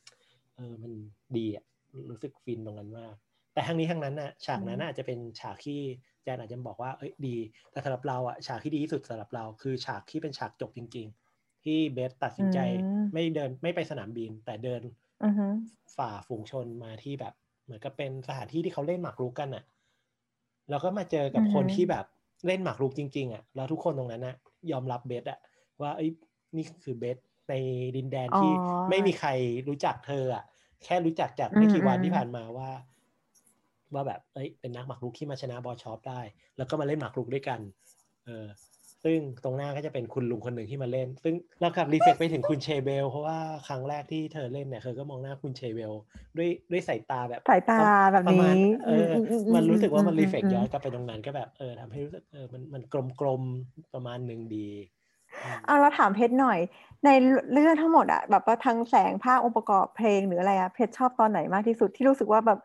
ออมันดีอะรู้สึกฟินตรงนั้นมาก แต่ทั้งนี้ทั้งนั้นน่ะฉากนั้นน่ะอาจจะเป็นฉากที่แจนอาจจะบอกว่าเอ้ยดี แต่สำหรับเราอะฉากที่ดีที่สุดสำหรับเราคือฉากที่เป็นฉากจบจริง ๆ ที่เบสตัดสินใจอืมไม่เดินไม่ไปสนามบิน แต่เดินอือฮึฝ่าฝูงชนมาที่แบบ เหมือนกับเป็นสถานที่ที่เขาเล่นหมากรุกกันน่ะแล้วก็มาเจอกับคนที่แบบเล่นหมากรุกจริง ๆอะแล้วทุกคนตรงนั้นน่ะยอมรับเบสอะว่าเอ้ยนี่คือเบสในดินแดนที่อ๋อไม่มีใครรู้จักเธออะ แค่รู้จักจากไม่กี่วันอืมที่ผ่านมาว่า ว่าแบบเอ้ยเป็นนักหมากรุกที่มาชนะบอลชอปได้ แล้วก็มาเล่นหมากรุกด้วยกัน เออซึ่งตรงหน้าก็จะเป็นคุณลุงคนหนึ่งที่มาเล่น ซึ่งเรากลับรีเฟกไปถึงคุณเชเบล เพราะว่าครั้งแรกที่เธอเล่นเนี่ยเธอก็มองหน้าคุณเชเบล ด้วยด้วยสายตาแบบสายตาแบบประมาณนี้เอออมอืมมันรู้สึกว่ามันอืรีเฟกอืมย้อนกลับไปตรงนั้นก็แบบเออทำให้รู้สึกเออมันมันกลมกลมๆประมาณหนึ่งดีอืม เอาเราถามเพชรหน่อย ในเรื่องทั้งหมดอะแบบว่าทั้งแสงภาพองค์ประกอบเพลงหรืออะไรอะเพชรชอบตอนไหนมากที่สุดที่รู้สึกว่าแบบ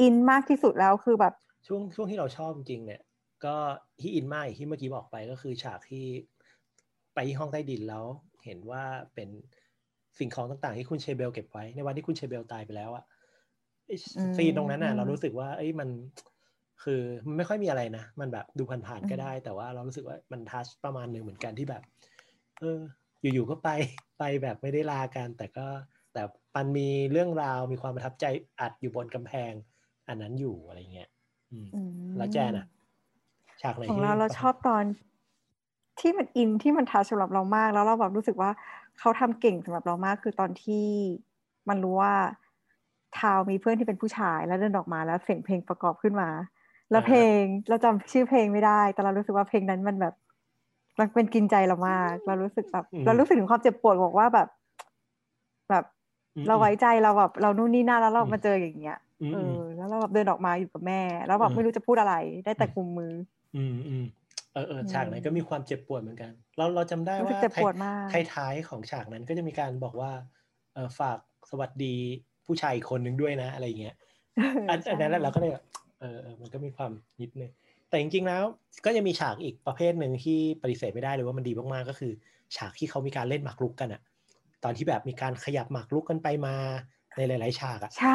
อินมากที่สุดแล้วคือแบบช่วงช่วงที่เราชอบจริงๆเนี่ย ก็ที่อินมากอย่างที่เมื่อกี้บอกไปก็คือฉากที่ไปที่ห้องใต้ดินแล้วเห็นว่าเป็นสิ่งของต่างๆ ที่คุณเชเบลเก็บไว้ ในวันที่คุณเชเบลตายไปแล้วอะไอ้อืมซีนตรงนั้นน่ะอืมเรารู้สึกว่า เอ้ยมันคือมันไม่ค่อยมีอะไรนะ มันแบบดูผ่านอืๆมก็ได้ แต่ว่าเรารู้สึกว่ามันทัชประมาณหนึ่งเหมือนกันที่แบบ เออ อยู่ๆก็ไปไปแบบไม่ได้ลากัน แต่ก็แต่มันมีเรื่องราวมีความประทับใจอัดอยู่บนกำแพง อันนั้นอยู่อะไรเงี้ยอืมอืมแล้วแจนอะฉากไหนของที่เราเราประทัชอบตอนที่มันอินที่มันทัชสำหรับเรามาก แล้วเราแบบรู้สึกว่าเขาทำเก่งสำหรับเรามาก คือตอนที่มันรู้ว่าทาวมีเพื่อนที่เป็นผู้ชายแล้วเดินออกมาแล้วเสียงเพลงประกอบขึ้นมา แล้วเพลงเราจำชื่อเพลงไม่ได้ แต่เรารู้สึกว่าเพลงนั้นมันแบบ มันเป็นกินใจเรามาก เรารู้สึกแบบอืมเรารู้สึกถึงความเจ็บปวดบอกว่าแบบ แบบอืมเราไว้ใจเราแบบ เรานู่นนี่นั่นแล้วเราอืมมาเจออย่างเงี้ยอืมเออืมอแล้วเราแบบเดินออกมาอยู่กับแม่ แล้วแบบอืมไม่รู้จะพูดอะไร ได้แต่กุมมือ อืมอืมเออเอออืมฉากนั้นก็มีความเจ็บปวดเหมือนกัน เราเราจำได้รู้สึกว่าเจ็บปวดมากท้ายท้ายๆของฉากนั้นก็จะมีการบอกว่าเออฝากสวัสดีผู้ชายอีกคนนึงด้วยนะ อะไรอย่างเงี้ยอันอันนั้นแหละเราก็เลยแบบเออเออมันก็มีความนิดนึง แต่จริงๆแล้วก็จะมีฉากอีกประเภทหนึ่งที่ปฏิเสธไม่ได้เลยว่ามันดีมากๆก็คือ ฉากที่เขามีการเล่นหมากรุกกันอะตอนที่แบบมีการขยับหมากรุกกันไปมาในหลาย ๆ ฉากอะใช่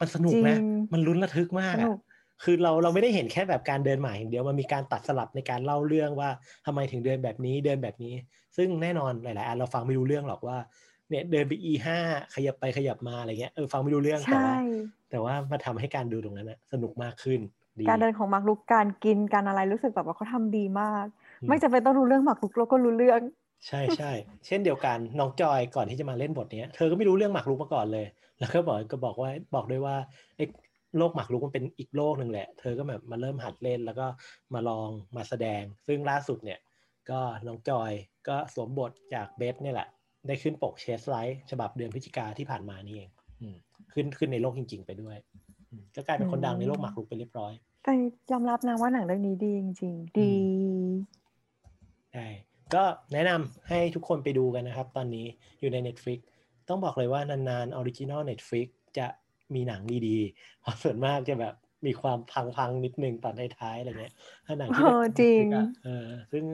มันสนุกจรินะงมันลุ้นระทึกมากสอะนุกคือเราเราไม่ได้เห็นแค่แบบการเดินหมายอย่างเดียวมันมีการตัดสลับในการเล่าเรื่องว่าทำไมถึงเดินแบบนี้เดินแบบนี้ ซึ่งแน่นอนหลาย ๆ อันเราฟังไม่รู้เรื่องหรอกว่าเนี่ยเดินไป e ห้าขยับไปขยับมาอะไรเงี้ยเออฟังไม่รู้เรื่องแต่ใช่ว่าแต่ว่ามาทำให้การดูตรงนั้นนะสนุกมากขึ้นดี การเดินของหมากรุกการกินการอะไรรู้สึกแบบว่าเขาทำดีมากอืมไม่จำเป็นต้องรู้เรื่องหมากรุกเราก็รู้เรื่อง ใช่ใช่เช่นเดียวกันน้องจอยก่อนที่จะมาเล่นบทเนี้ยเธอก็ไม่รู้เรื่องหมากรุกมาก่อนเลย แล้วก็บอกก็บอกว่าบอกด้วยว่าไอ้โลกหมากรุกมันเป็นอีกโลกหนึ่งแหละ เธอก็แบบมาเริ่มหัดเล่นแล้วก็มาลองมาแสดง ซึ่งล่าสุดเนี่ย ก็น้องจอยก็สวมบทจากเบสเนี่ยแหละ ได้ขึ้นปกเชสไลท์ฉบับเดือนพฤศจิกาที่ผ่านมานี่เองอืมขึ้นขึ้นในโลกจริง ๆ ไปด้วยอืมก็กลายเป็นคนดังในโลกหมากรุกไปเรียบร้อย แต่ยอมรับนะว่าหนังเรื่องนี้ดีจริงๆ ดีใช่ก็แนะนำให้ทุกคนไปดูกันนะครับ ตอนนี้อยู่ใน Netflix ต้องบอกเลยว่านานๆออริจินอล Netflix จะมีหนังดีๆเพราะส่วนมากจะแบบมีความพังๆ นิดนึงตอนท้ายๆอะไรเงี้ยถ้าหนังที่เออจริงอะเออซึ่ง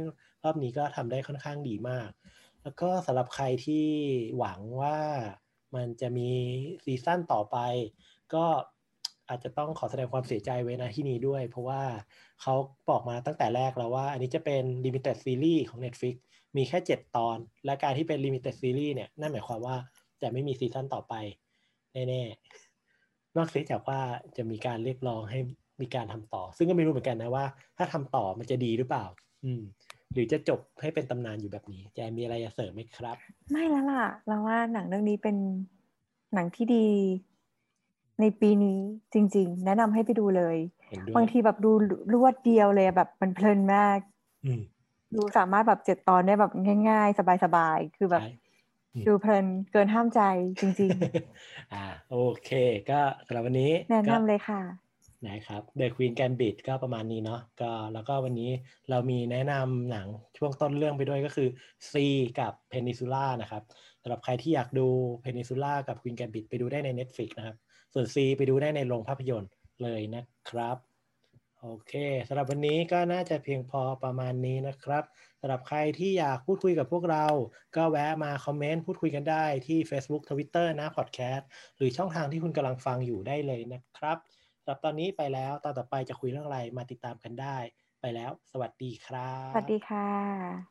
รอบนี้ก็ทำได้ค่อนข้างดีมาก แล้วก็สำหรับใครที่หวังว่ามันจะมีซีซั่นต่อไป ก็ อาจจะต้องขอแสดงความเสียใจไว้นะที่นี้ด้วย เพราะว่าเขาบอกมาตั้งแต่แรกแล้วว่า อันนี้จะเป็น Limited Series ของ Netflix มีแค่ 7 ตอน และการที่เป็น Limited Series เนี่ยนั่นหมายความว่าจะไม่มีซีซั่นต่อไป แน่ๆ นอกเสียจากว่าจะมีการเรียกร้องให้มีการทำต่อ ซึ่งก็ไม่รู้เหมือนกันนะว่า ถ้าทำต่อมันจะดีหรือเปล่า อืม หรือจะจบให้เป็นตำนานอยู่แบบนี้แจมีอะไรจะเสริมไหมครับ ไม่แล้วล่ะ เราว่าหนังเรื่องนี้เป็นหนังที่ดี ในปีนี้จริง ๆ แนะนำให้ไปดูเลยเห็นด้วยบางทีแบบดูรวดเดียวเลยแบบมันเพลินมากอืมดูสามารถแบบเจ็ดตอนได้แบบง่าย ๆ สบายๆ คือแบบใช่อืมดูเพลินเกินห้ามใจจริงอ่าโอเค ก็สำหรับวันนี้ๆแนะก็นำเลยค่ะนะครับ The Queen Gambit ก็ประมาณนี้เนาะก็แล้วก็วันนี้เรามีแนะนำหนังช่วงต้นเรื่องไปด้วยก็คือ C กับ Peninsula นะครับสำหรับใครที่อยากดู Peninsula กับ Queen Gambit ไปดูได้ใน Netflix นะครับ ส่วน C ไปดูได้ในโรงภาพยนตร์เลยนะครับ โอเคสำหรับวันนี้ก็น่าจะเพียงพอประมาณนี้นะครับสำหรับใครที่อยากพูดคุยกับพวกเรา ก็แวะมาคอมเมนต์พูดคุยกันได้ที่ Facebook Twitter นะ Podcast หรือช่องทางที่คุณกำลังฟังอยู่ได้เลยนะครับสำหรับตอนนี้ไปแล้วตอนต่อไปจะคุยเรื่องอะไรมาติดตามกันได้ ไปแล้ว สวัสดีครับ สวัสดีค่ะ